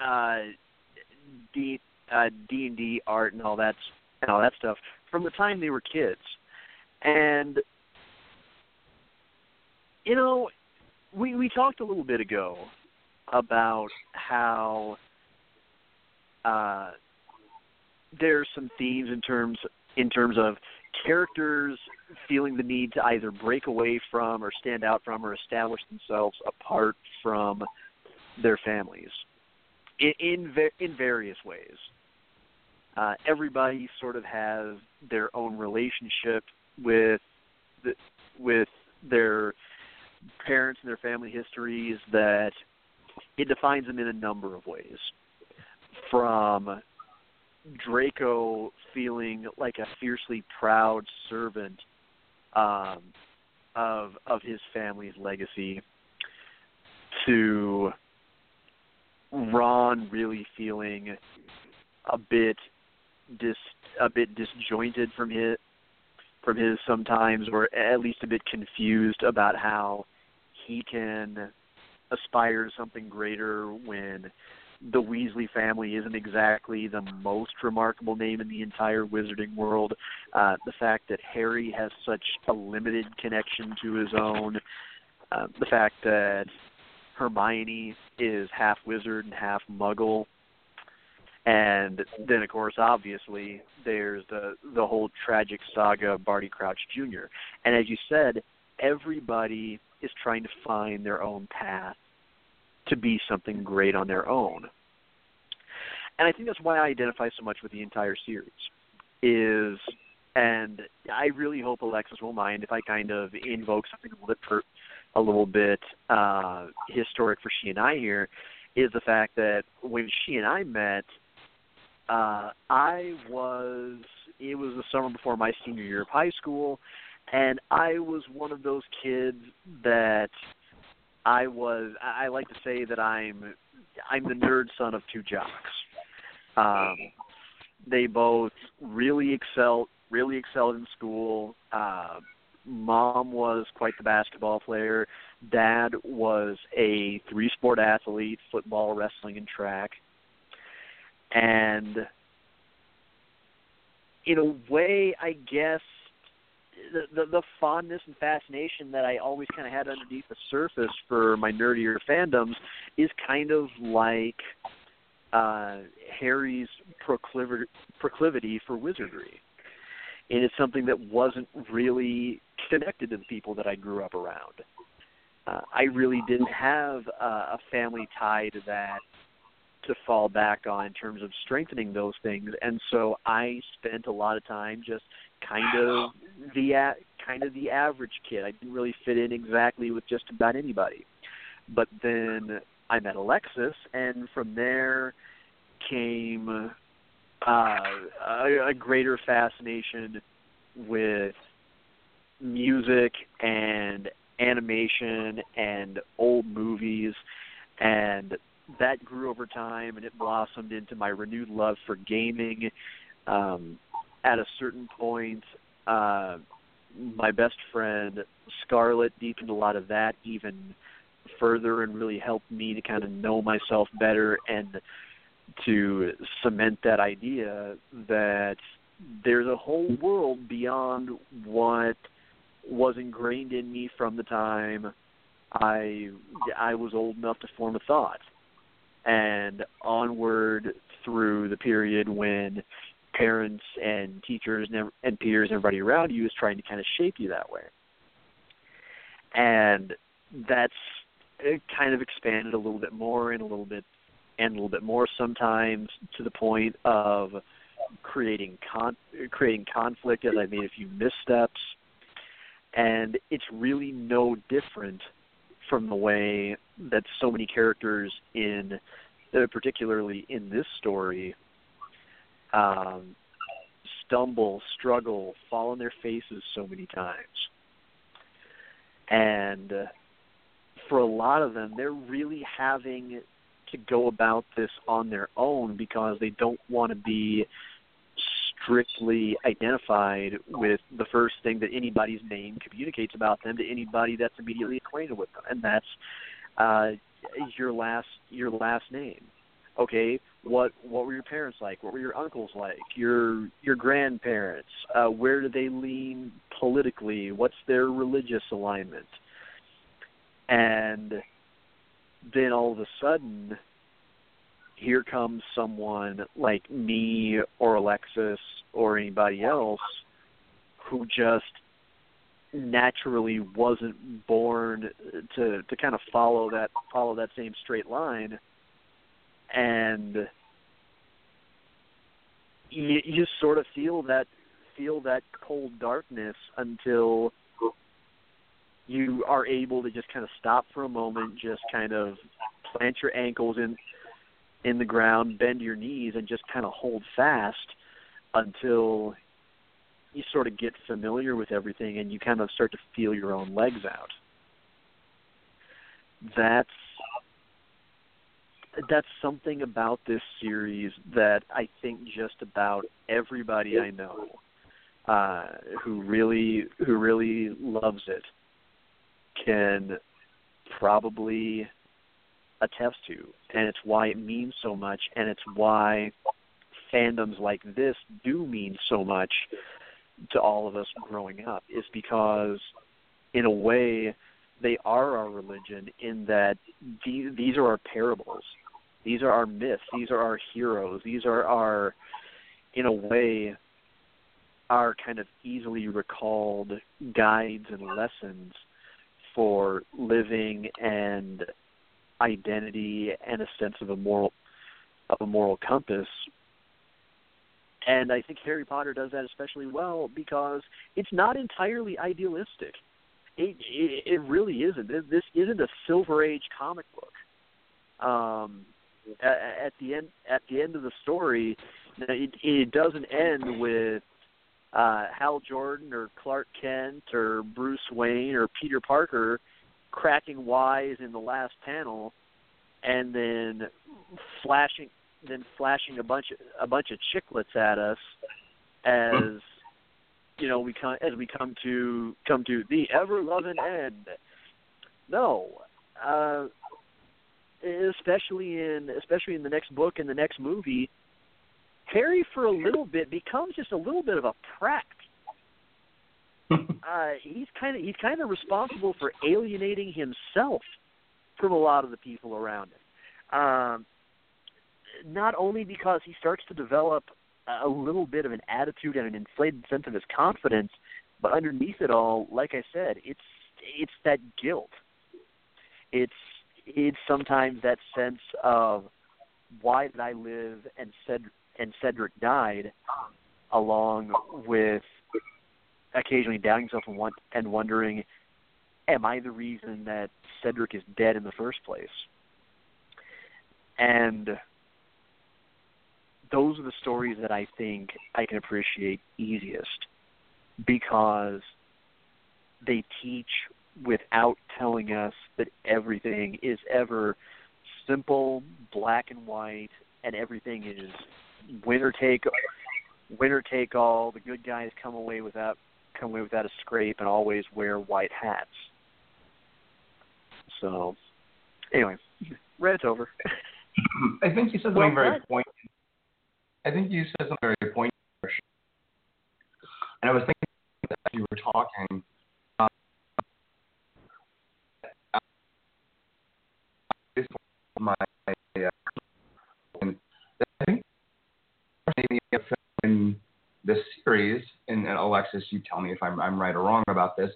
uh, D uh, D and D art and all that and all that stuff from the time they were kids, and you know, we we talked a little bit ago about how uh, there's some themes in terms in terms of characters feeling the need to either break away from or stand out from or establish themselves apart from their families in in, in various ways. Uh, everybody sort of has their own relationship with the, with their parents and their family histories that it defines them in a number of ways. From Draco feeling like a fiercely proud servant um, of of his family's legacy, to Ron really feeling a bit dis a bit disjointed from his from his sometimes, or at least a bit confused about how he can aspire to something greater when the Weasley family isn't exactly the most remarkable name in the entire wizarding world. Uh, the fact that Harry has such a limited connection to his own. Uh, the fact that Hermione is half wizard and half muggle. And then, of course, obviously, there's the the whole tragic saga of Barty Crouch Jr. And as you said, everybody is trying to find their own path to be something great on their own. And I think that's why I identify so much with the entire series. Is and I really hope Alexis will mind if I kind of invoke something a little bit per, a little bit uh, historic for she and I here. Is the fact that when she and I met, uh, I was it was the summer before my senior year of high school, and I was one of those kids that I was. I like to say that I'm I'm the nerd son of two jocks. Um, they both really excelled really excelled in school. Uh, mom was quite the basketball player. Dad was a three sport athlete: football, wrestling, and track. And in a way, I guess the, the the fondness and fascination that I always kind of had underneath the surface for my nerdier fandoms is kind of like uh, Harry's proclivity proclivity for wizardry, and it's something that wasn't really connected to the people that I grew up around. Uh, I really didn't have uh, a family tie to that to fall back on in terms of strengthening those things, and so I spent a lot of time just kind of the a- kind of the average kid. I didn't really fit in exactly with just about anybody. But then I met Alexis, and from there came uh, a, a greater fascination with music and animation and old movies and that grew over time and it blossomed into my renewed love for gaming. Um at a certain point, uh, my best friend Scarlett deepened a lot of that even further and really helped me to kind of know myself better and to cement that idea that there's a whole world beyond what was ingrained in me from the time I I was old enough to form a thought and onward through the period when parents and teachers and, and peers and everybody around you is trying to kind of shape you that way. And that's kind of expanded a little bit more and a little bit and a little bit more sometimes to the point of creating con creating conflict as I made a few missteps. And it's really no different from the way that so many characters in uh, particularly in this story um, stumble, struggle, fall on their faces so many times. And for a lot of them, they're really having to go about this on their own because they don't want to be strictly identified with the first thing that anybody's name communicates about them to anybody that's immediately acquainted with them, and that's uh, your last your last name. Okay, what what were your parents like? What were your uncles like? Your your grandparents? Uh, where do they lean politically? What's their religious alignment? And then all of a sudden, here comes someone like me or Alexis or anybody else who just naturally wasn't born to to kind of follow that follow that same straight line. And you, you just sort of feel that feel that cold darkness until you are able to just kind of stop for a moment, just kind of plant your ankles in in the ground, bend your knees, and just kind of hold fast until you sort of get familiar with everything and you kind of start to feel your own legs out. That's that's something about this series that I think just about everybody I know uh, who really who really loves it can probably attest to, and it's why it means so much, and it's why fandoms like this do mean so much to all of us growing up. Is because, in a way, they are our religion in that these, are our parables. These are our myths. These are our heroes. These are our, in a way, our kind of easily recalled guides and lessons for living and identity and a sense of a moral of a moral compass. And I think Harry Potter does that especially well because it's not entirely idealistic. It it, it really isn't. This isn't a Silver Age comic book. Um, at, the end at the end of the story, it, it doesn't end with uh, Hal Jordan or Clark Kent or Bruce Wayne or Peter Parker cracking wise in the last panel, and then flashing then flashing a bunch of a bunch of chiclets at us as you know we come as we come to come to the ever loving end. No, uh, especially in especially in the next book and the next movie, Harry for a little bit becomes just a little bit of a prat. *laughs* uh, he's kind of he's kind of responsible for alienating himself from a lot of the people around him. Um, not only because he starts to develop a little bit of an attitude and an inflated sense of his confidence, but underneath it all, like I said, it's it's that guilt. It's it's sometimes that sense of why did I live and said and Cedric died, along with occasionally doubting himself and, want, and wondering, am I the reason that Cedric is dead in the first place? And those are the stories that I think I can appreciate easiest because they teach without telling us that everything is ever simple, black and white, and everything is winner take winner take all. The good guys come away without come away without a scrape and always wear white hats. So, anyway, rant over. *laughs*
I think you said something well, very poignant. I think you said something very poignant. And I was thinking as you were talking. Um, my uh, and I think in this series, and, and Alexis, you tell me if I'm, I'm right or wrong about this.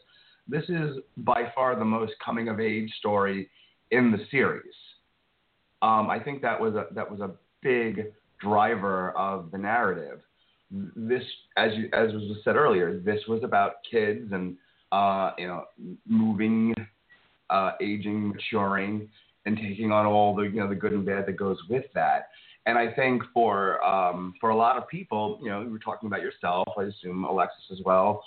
This is by far the most coming of age story in the series. Um, I think that was a that was a big driver of the narrative. This, as you as was said earlier, this was about kids and uh, you know moving, uh, aging, maturing, and taking on all the you know the good and bad that goes with that. And I think for um, for a lot of people, you know, you were talking about yourself, I assume Alexis as well.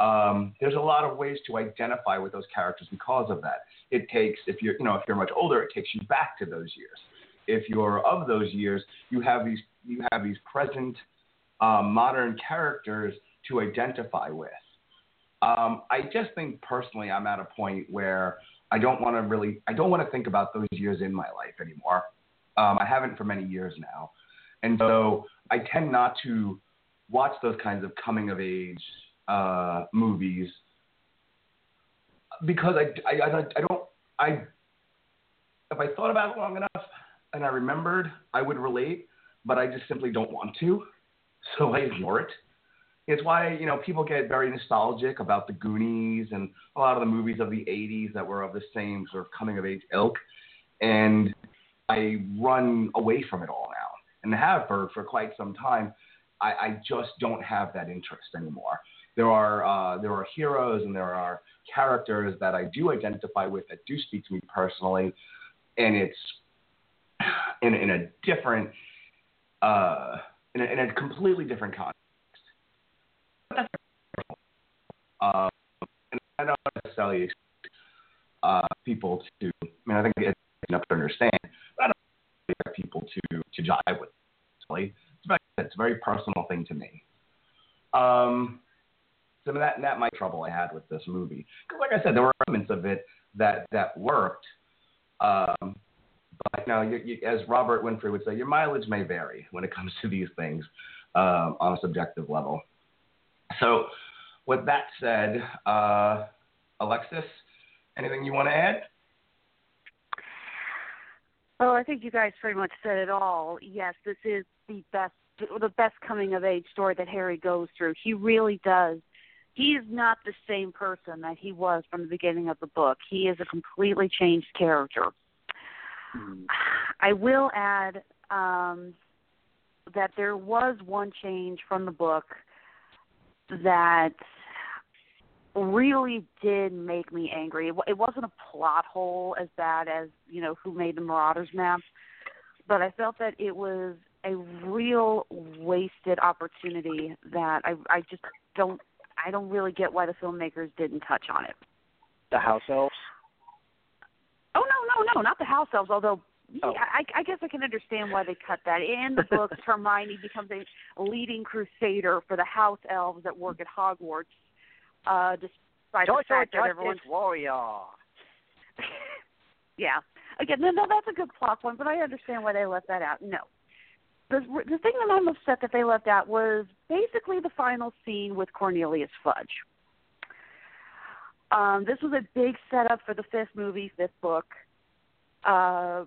Um, there's a lot of ways to identify with those characters because of that. It takes, if you're, you know, if you're much older, it takes you back to those years. If you're of those years, you have these, you have these present um, modern characters to identify with. Um, I just think personally, I'm at a point where I don't want to really, I don't want to think about those years in my life anymore. Um, I haven't for many years now, and so I tend not to watch those kinds of coming of age uh, movies because I, I, I, I don't, I, if I thought about it long enough and I remembered, I would relate, but I just simply don't want to, *laughs* so I ignore it. It's why you know people get very nostalgic about the Goonies and a lot of the movies of the '80s that were of the same sort of coming of age ilk, and I run away from it all now, and have for for quite some time. I, I just don't have that interest anymore. There are uh, there are heroes and there are characters that I do identify with that do speak to me personally, and it's in in a different uh, in, a, in a completely different context. Uh, and I don't necessarily uh, people to. I mean, I think it's enough to understand. People to to jive with. It. It's a very personal thing to me. Um, some of that that my trouble I had with this movie because, like I said, there were elements of it that that worked. Um, but you know, you, you, as Robert Winfree would say, your mileage may vary when it comes to these things um, on a subjective level. So, with that said, uh, Alexis, anything you want to add?
Oh, I think you guys pretty much said it all. Yes, this is the best the best coming of age story that Harry goes through. He really does. He is not the same person that he was from the beginning of the book. He is a completely changed character. Mm-hmm. I will add um, that there was one change from the book that really did make me angry. It wasn't a plot hole as bad as you know who made the Marauders map, but I felt that it was a real wasted opportunity that I I just don't I don't really get why the filmmakers didn't touch on it.
The house elves.
Oh no no no not the house elves although oh. yeah, I, I guess I can understand why they cut that. In the books, Hermione becomes a leading crusader for the house elves that work at Hogwarts, uh, despite
Joy,
the fact that everyone's
warrior. *laughs*
yeah. Again, no, no, that's a good plot point, but I understand why they left that out. No, the the thing that I'm upset that they left out was basically the final scene with Cornelius Fudge. Um, this was a big setup for the fifth movie, fifth book. Uh,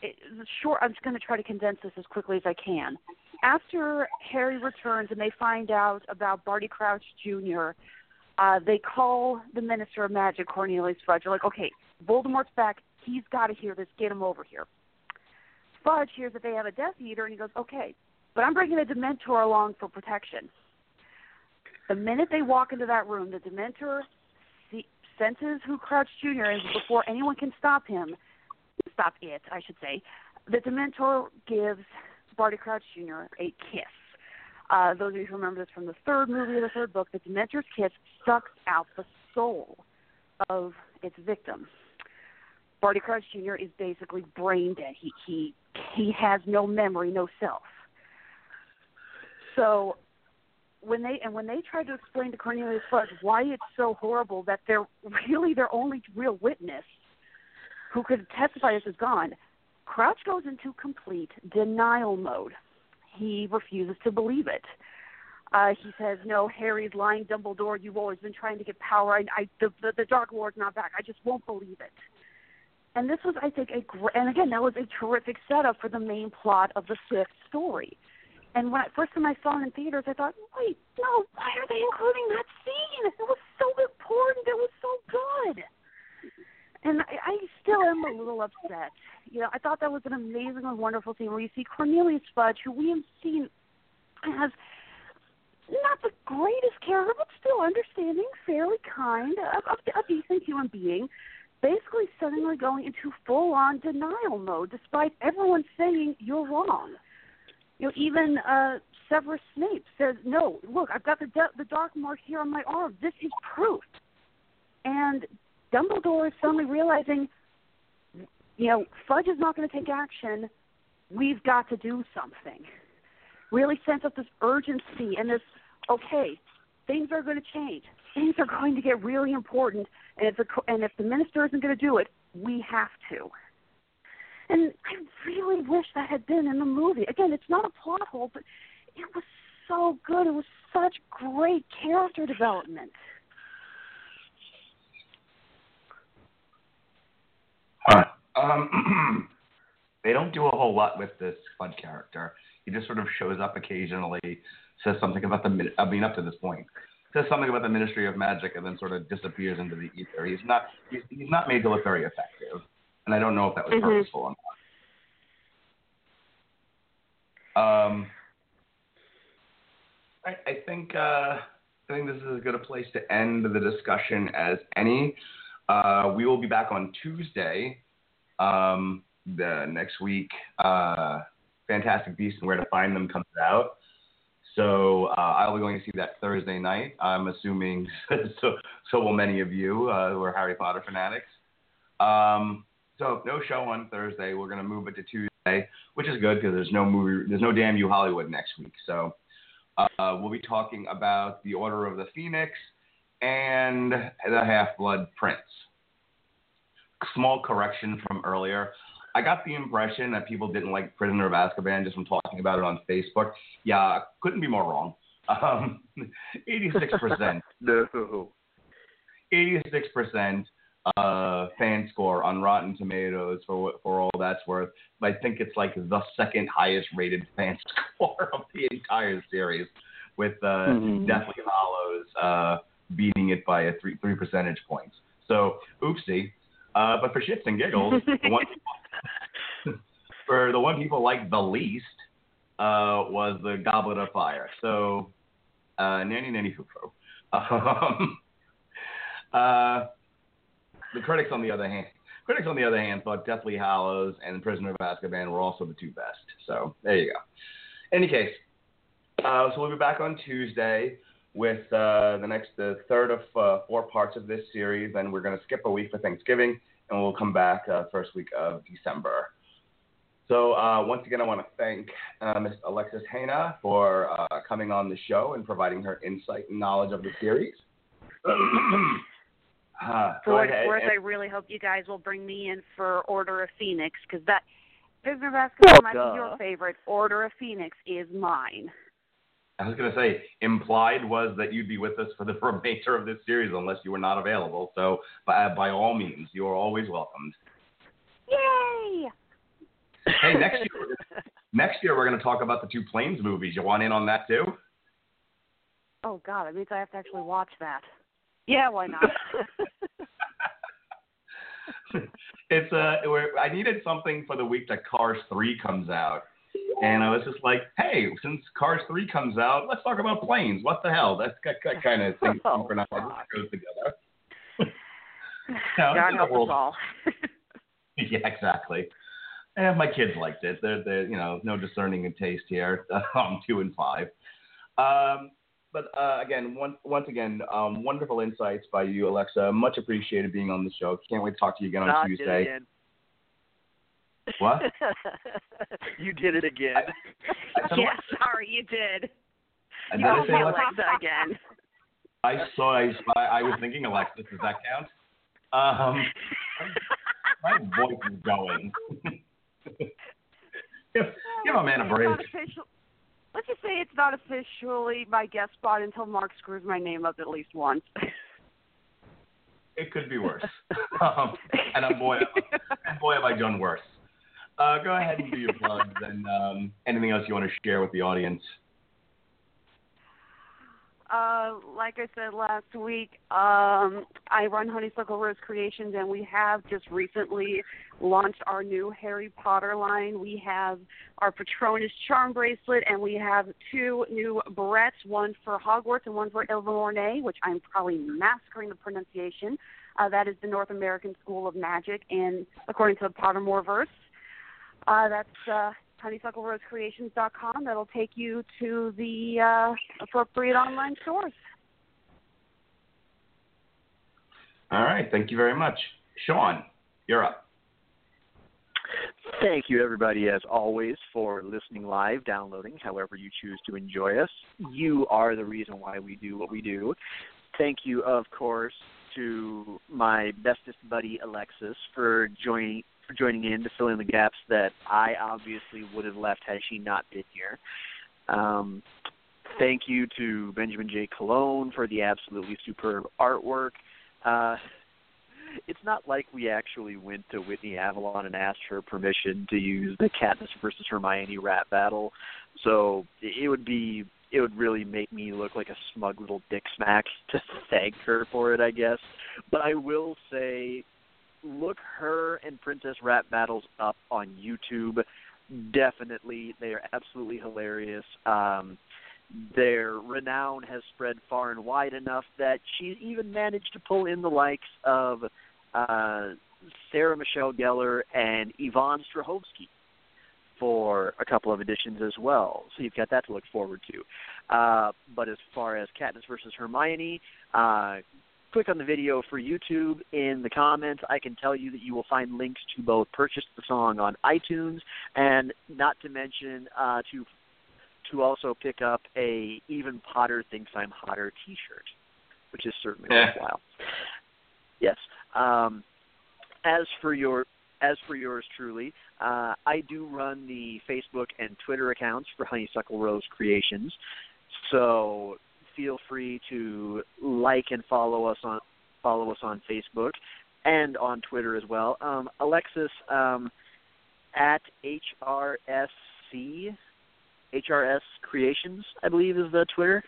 it, short. I'm just going to try to condense this as quickly as I can. After Harry returns and they find out about Barty Crouch Jr., uh, they call the Minister of Magic, Cornelius Fudge. They're like, okay, Voldemort's back. He's got to hear this. Get him over here. Fudge hears that they have a Death Eater, and he goes, okay, but I'm bringing a Dementor along for protection. The minute they walk into that room, the Dementor senses who Crouch Jr. is before anyone can stop him. Stop it, I should say. The Dementor gives Barty Crouch Jr. a kiss. Uh, those of you who remember this from the third movie of the third book, the Dementor's kiss sucks out the soul of its victim. Barty Crouch Jr. is basically brain dead. He he he has no memory, no self. So when they and when they tried to explain to Cornelius Fudge why it's so horrible that they're *laughs* really their only real witness who could testify this is gone, Crouch goes into complete denial mode. He refuses to believe it. Uh, he says, "No, Harry's lying, Dumbledore. You've always been trying to get power. I, I the, the the Dark Lord's not back. I just won't believe it." And this was, I think, a great, and again, that was a terrific setup for the main plot of the fifth story. And when I, first time I saw it in theaters, I thought, wait, no, why are they including that scene? It was so important. It was so good. And I, I still am a little upset. You know, I thought that was an amazing and wonderful scene where you see Cornelius Fudge, who we have seen as not the greatest character, but still understanding, fairly kind, a, a, a decent human being, basically suddenly going into full on denial mode despite everyone saying you're wrong. You know, even uh, Severus Snape says, "No, look, I've got the the dark mark here on my arm. This is proof." And Dumbledore is suddenly realizing, you know, Fudge is not going to take action. We've got to do something. really sends us this urgency and this okay, things are going to change. Things are going to get really important, and if the and if the minister isn't going to do it, we have to. And I really wish that had been in the movie. Again, it's not a plot hole, but it was so good. It was such great character development.
Huh. Um, *clears throat* they don't do a whole lot with this Fudd character. He just sort of shows up occasionally, says something about the. I mean, up to this point, says something about the Ministry of Magic, and then sort of disappears into the ether. He's not. He's, he's not made to look very effective, and I don't know if that was
Mhm.
purposeful or not. Um, I, I think. Uh, I think this is as good a place to end the discussion as any. Uh, we will be back on Tuesday um, the next week. Uh, Fantastic Beasts and Where to Find Them comes out. So uh, I'll be going to see that Thursday night. I'm assuming *laughs* so. So will many of you uh, who are Harry Potter fanatics. Um, so no show on Thursday. We're going to move it to Tuesday, which is good because there's no movie. There's no damn you Hollywood next week. So uh, we'll be talking about the Order of the Phoenix and the Half Blood Prince. Small correction from earlier. I got the impression that people didn't like Prisoner of Azkaban just from talking about it on Facebook. Yeah, couldn't be more wrong. Um, 86%.
no.
86% uh, fan score on Rotten Tomatoes for for all that's worth. I think it's like the second highest rated fan *laughs* score of the entire series, with uh,
Mhm.
Deathly Hallows uh, beating it by a three three percentage points. So oopsie. Uh, but for shits and giggles, *laughs* the one *laughs* for the one people liked the least uh, was the Goblet of Fire. So uh, nanny nanny foo foo. *laughs* Um, uh, the critics, on the other hand, critics on the other hand thought Deathly Hallows and Prisoner of Azkaban were also the two best. So there you go. Any case, uh, so we'll be back on Tuesday with uh, the next third of uh, four parts of this series. Then we're going to skip a week for Thanksgiving, and we'll come back uh, first week of December. So uh, once again, I want to thank uh, Ms. Alexis Hejna for uh, coming on the show and providing her insight and knowledge of the series. *clears throat* Uh,
For what it's worth,
and-
I really hope you guys will bring me in for Order of Phoenix because that Prisoner Azkaban
Well,
might
duh.
be your favorite. Order of Phoenix is mine.
I was going to say, implied was that you'd be with us for the *laughs* remainder of this series unless you were not available. So, by, by all means, you are always welcomed.
Yay!
Hey, next year, we're gonna- next year we're going to talk about the two Planes movies. You want in on that too?
Oh God, it means I have to actually watch that. Yeah, why not? *laughs*
it's uh, we're, I needed something for the week that Cars Three comes out, and I was just like, hey, since Cars Three comes out, let's talk about planes. What the hell? That's that, that kind of thing *laughs*
Oh,
synchronized
God.
goes together. No,
God help us all.
Yeah, exactly. And my kids liked it. They're, they're you know, no discerning in taste here. *laughs* Um, two and five. Um, but uh, again, one, once again, um, wonderful insights by you, Alexa. Much appreciated being on the show. Can't wait to talk to you again on Tuesday.
Again.
What?
you did it again.
I said,
yeah,
what?
sorry, you did.
And
You
did I
called
say
me
Alexa?
Alexa again.
I saw. I, I was thinking Alexis. Does that count? Um, my *laughs* voice is going. *laughs* give, give a man a
It's
break.
official- Let's just say it's not officially my guest spot until Mark screws my name up at least once.
It could be worse. *laughs* um, and boy, and boy, have I done worse. Uh, go ahead and do your *laughs* plugs and um, anything else you want to share with the audience.
Uh, like I said last week, um, I run Honeysuckle Rose Creations, and we have just recently launched our new Harry Potter line. We have our Patronus charm bracelet, and we have two new barrettes, one for Hogwarts and one for Ilvermorny, which I'm probably massacring the pronunciation. Uh, that is the North American School of Magic, and according to the Pottermoreverse, uh, that's uh, honeysucklerosecreations.com. That'll take you to the uh, appropriate online stores.
All right. Thank you very much. Sean, you're up.
Thank you, everybody, as always, for listening live, downloading, however you choose to enjoy us. You are the reason why we do what we do. Thank you, of course, to my bestest buddy Alexis for joining for joining in to fill in the gaps that I obviously would have left had she not been here. Um, thank you to Benjamin J. Cologne for the absolutely superb artwork. Uh, it's not like we actually went to Whitney Avalon and asked her permission to use the Katniss versus Hermione rap battle. So it would be it would really make me look like a smug little dick smack *laughs* to thank her for it, I guess. But I will say look her and Princess rap battles up on YouTube. Definitely, they are absolutely hilarious. Um their renown has spread far and wide enough that she even managed to pull in the likes of uh, Sarah Michelle Gellar and Yvonne Strahovski for a couple of editions as well. So you've got that to look forward to. Uh, but as far as Katniss versus Hermione, uh, click on the video for YouTube. In the comments, I can tell you that you will find links to both purchase the song on iTunes and not to mention uh, to to also pick up a Even Potter Thinks I'm Hotter T-shirt, which is certainly
Yeah.
worthwhile. Yes. Um, as for your as for yours truly, uh, I do run the Facebook and Twitter accounts for Honeysuckle Rose Creations, so feel free to like and follow us on follow us on Facebook and on Twitter as well. Um, Alexis um, at HRSC HRS Creations, I believe, is the Twitter.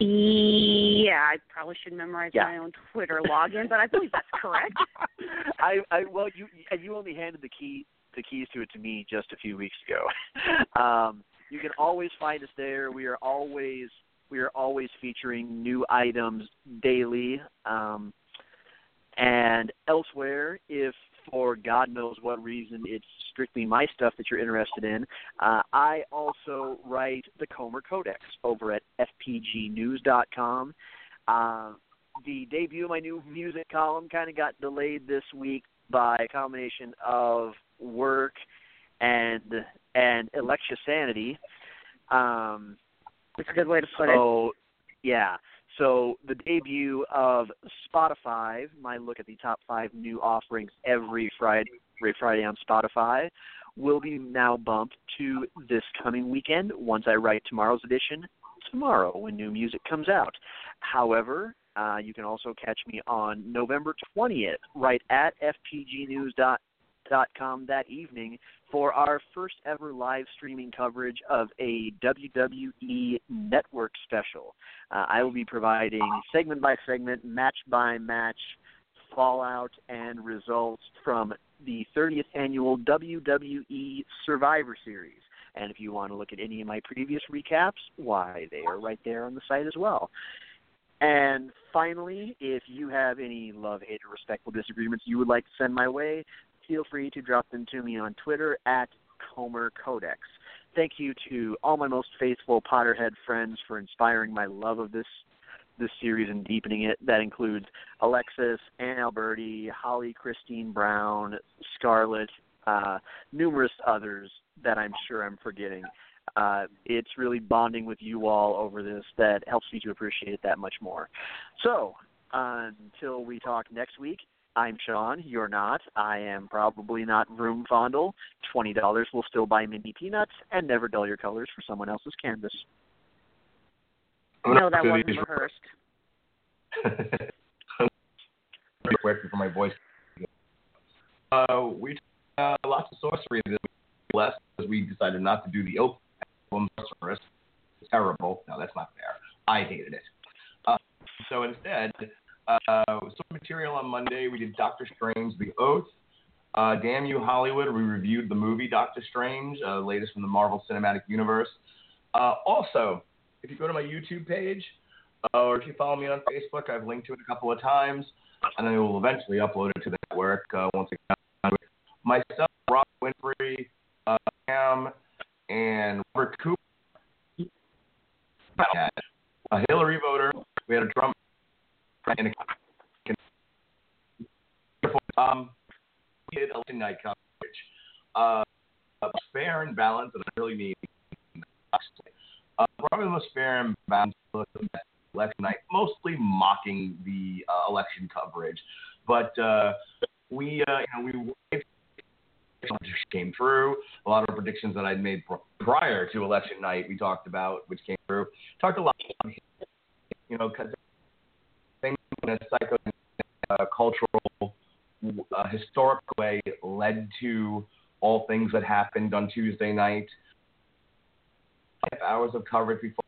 Yeah, I probably should memorize
Yeah.
my own Twitter login, but I believe that's correct. *laughs*
I, I well, you and you only handed the key the keys to it to me just a few weeks ago. *laughs* um, you can always find us there. We are always we are always featuring new items daily. Um, and elsewhere, if for God knows what reason it's strictly my stuff that you're interested in, uh, I also write the Comer Codex over at fpgnews.com. Uh, the debut of my new music column kind of got delayed this week by a combination of work and and Alexia sanity. Um,
It's a good way to put it.
so, yeah. So the debut of Spotify, my look at the top five new offerings every Friday, every Friday on Spotify, will be now bumped to this coming weekend. Once I write tomorrow's edition, tomorrow when new music comes out. However, uh, you can also catch me on November 20th, right at fpgnews.com that evening for our first ever live streaming coverage of a WWE Network special. Uh, I will be providing segment by segment, match by match, fallout and results from the 30th annual WWE Survivor Series. And if you want to look at any of my previous recaps, why, they are right there on the site as well. And finally, if you have any love, hate, or respectful disagreements you would like to send my way, feel free to drop them to me on Twitter at Comer Codex. Thank you to all my most faithful Potterhead friends for inspiring my love of this this series and deepening it. That includes Alexis, Ann Alberti, Holly Christine Brown, Scarlett, uh, numerous others that I'm sure I'm forgetting. Uh, it's really bonding with you all over this that helps me to appreciate it that much more. So, until we talk next week, I'm Sean. You're not. I am probably not Vroom Fondle. Twenty dollars will still buy Mindy peanuts and never dull your colors for someone else's canvas.
No, that wasn't rehearsed. *laughs*
Very quick before my voice. Uh, we uh, lots of sorcery this week, less because we decided not to do the open album sorceress. It's terrible. No, that's not fair. I hated it. Uh, so instead, uh, some material on Monday. We did Doctor Strange: The Oath. Uh, Damn You Hollywood. We reviewed the movie Doctor Strange, uh, latest from the Marvel Cinematic Universe. Uh, also, if you go to my YouTube page, uh, or if you follow me on Facebook, I've linked to it a couple of times, and I will eventually upload it to the network uh, once again. Myself, Rob Winfrey, uh, Cam, and Robert Cooper. Had a Hillary voter. We had a drum and a um, we did election night coverage. uh, fair and balanced, and I really mean uh, probably the most fair and balanced election night, mostly mocking the uh, election coverage. But uh, we, uh, you know, we just came through. A lot of predictions that I'd made prior to election night, we talked about, which came through. Talked a lot, about, you know, because things in a psycho uh, cultural, uh, historic way led to all things that happened on Tuesday night. Five hours of coverage before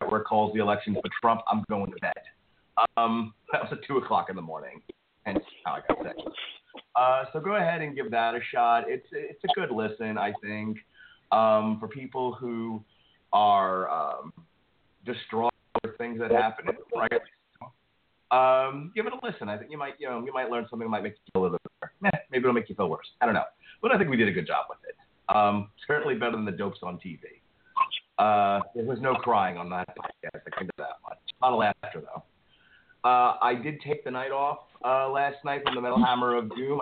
network calls the elections for Trump. I'm going to bed. Um, *laughs* that was at two o'clock in the morning, hence how I got sick. Uh, so go ahead and give that a shot. It's it's a good listen, I think, um, for people who are um, distraught over things that happen. Right? Um, give it a listen. I think you might you know you might learn something that might make you feel a little better. Eh, maybe it'll make you feel worse. I don't know, but I think we did a good job with it. Um, certainly better than the dopes on TV. Uh, there was no crying on that podcast. I can do that much. A lot of laughter though. Uh, I did take the night off uh, last night from the Metal Hammer of Doom.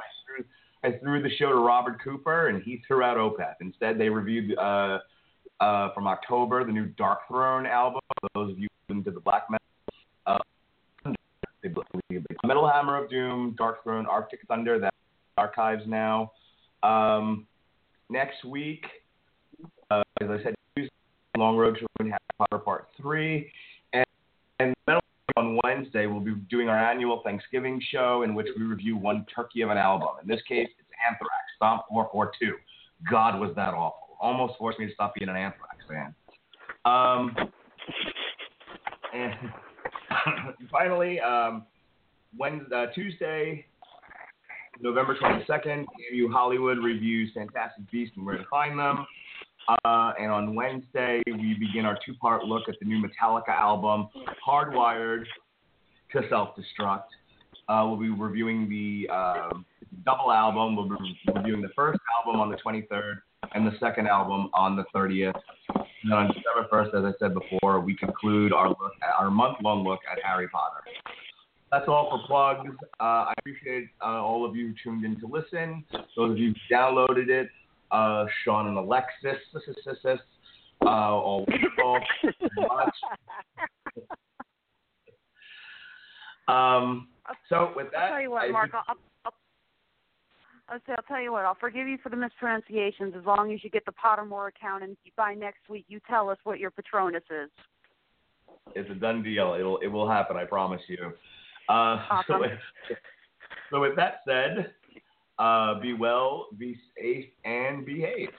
I threw, the show to Robert Cooper, and he threw out Opeth. Instead, they reviewed uh, uh, from October the new Darkthrone album. Those of you into the black metal, uh, Metal Hammer of Doom, Darkthrone, Arctic Thunder. That archives now. Um, next week, uh, as I said, Long Road to Ruin Harry Potter Part Three, and, and Metal on Wednesday, we'll be doing our annual Thanksgiving show in which we review one turkey of an album. In this case, Stomp 442. God, was that awful. Almost forced me to stop being an Anthrax fan. Um, and *laughs* finally, um, Wednesday, uh, Tuesday, November 22nd, AMU Hollywood reviews Fantastic Beasts and Where to Find Them. Uh, and on Wednesday, we begin our two part look at the new Metallica album, Hardwired to Self Destruct. Uh, we'll be reviewing the um, double album. We'll be reviewing the first album on the 23rd and the second album on the 30th. And on December 1st, as I said before, we conclude our look our month long look at Harry Potter. That's all for plugs. Uh, I appreciate uh, all of you tuned in to listen. Those of you who downloaded it, uh, Sean and Alexis, uh, all wonderful. *laughs* um, so with that,
I'll tell you what, Mark. I'll, I'll, say, I'll tell you what. I'll forgive you for the mispronunciations as long as you get the Pottermore account and by next week you tell us what your Patronus is.
it's a done deal. It'll it will happen. I promise you. Uh, *laughs* so,
Awesome.
with, so with that said, uh, be well, be safe, and behave.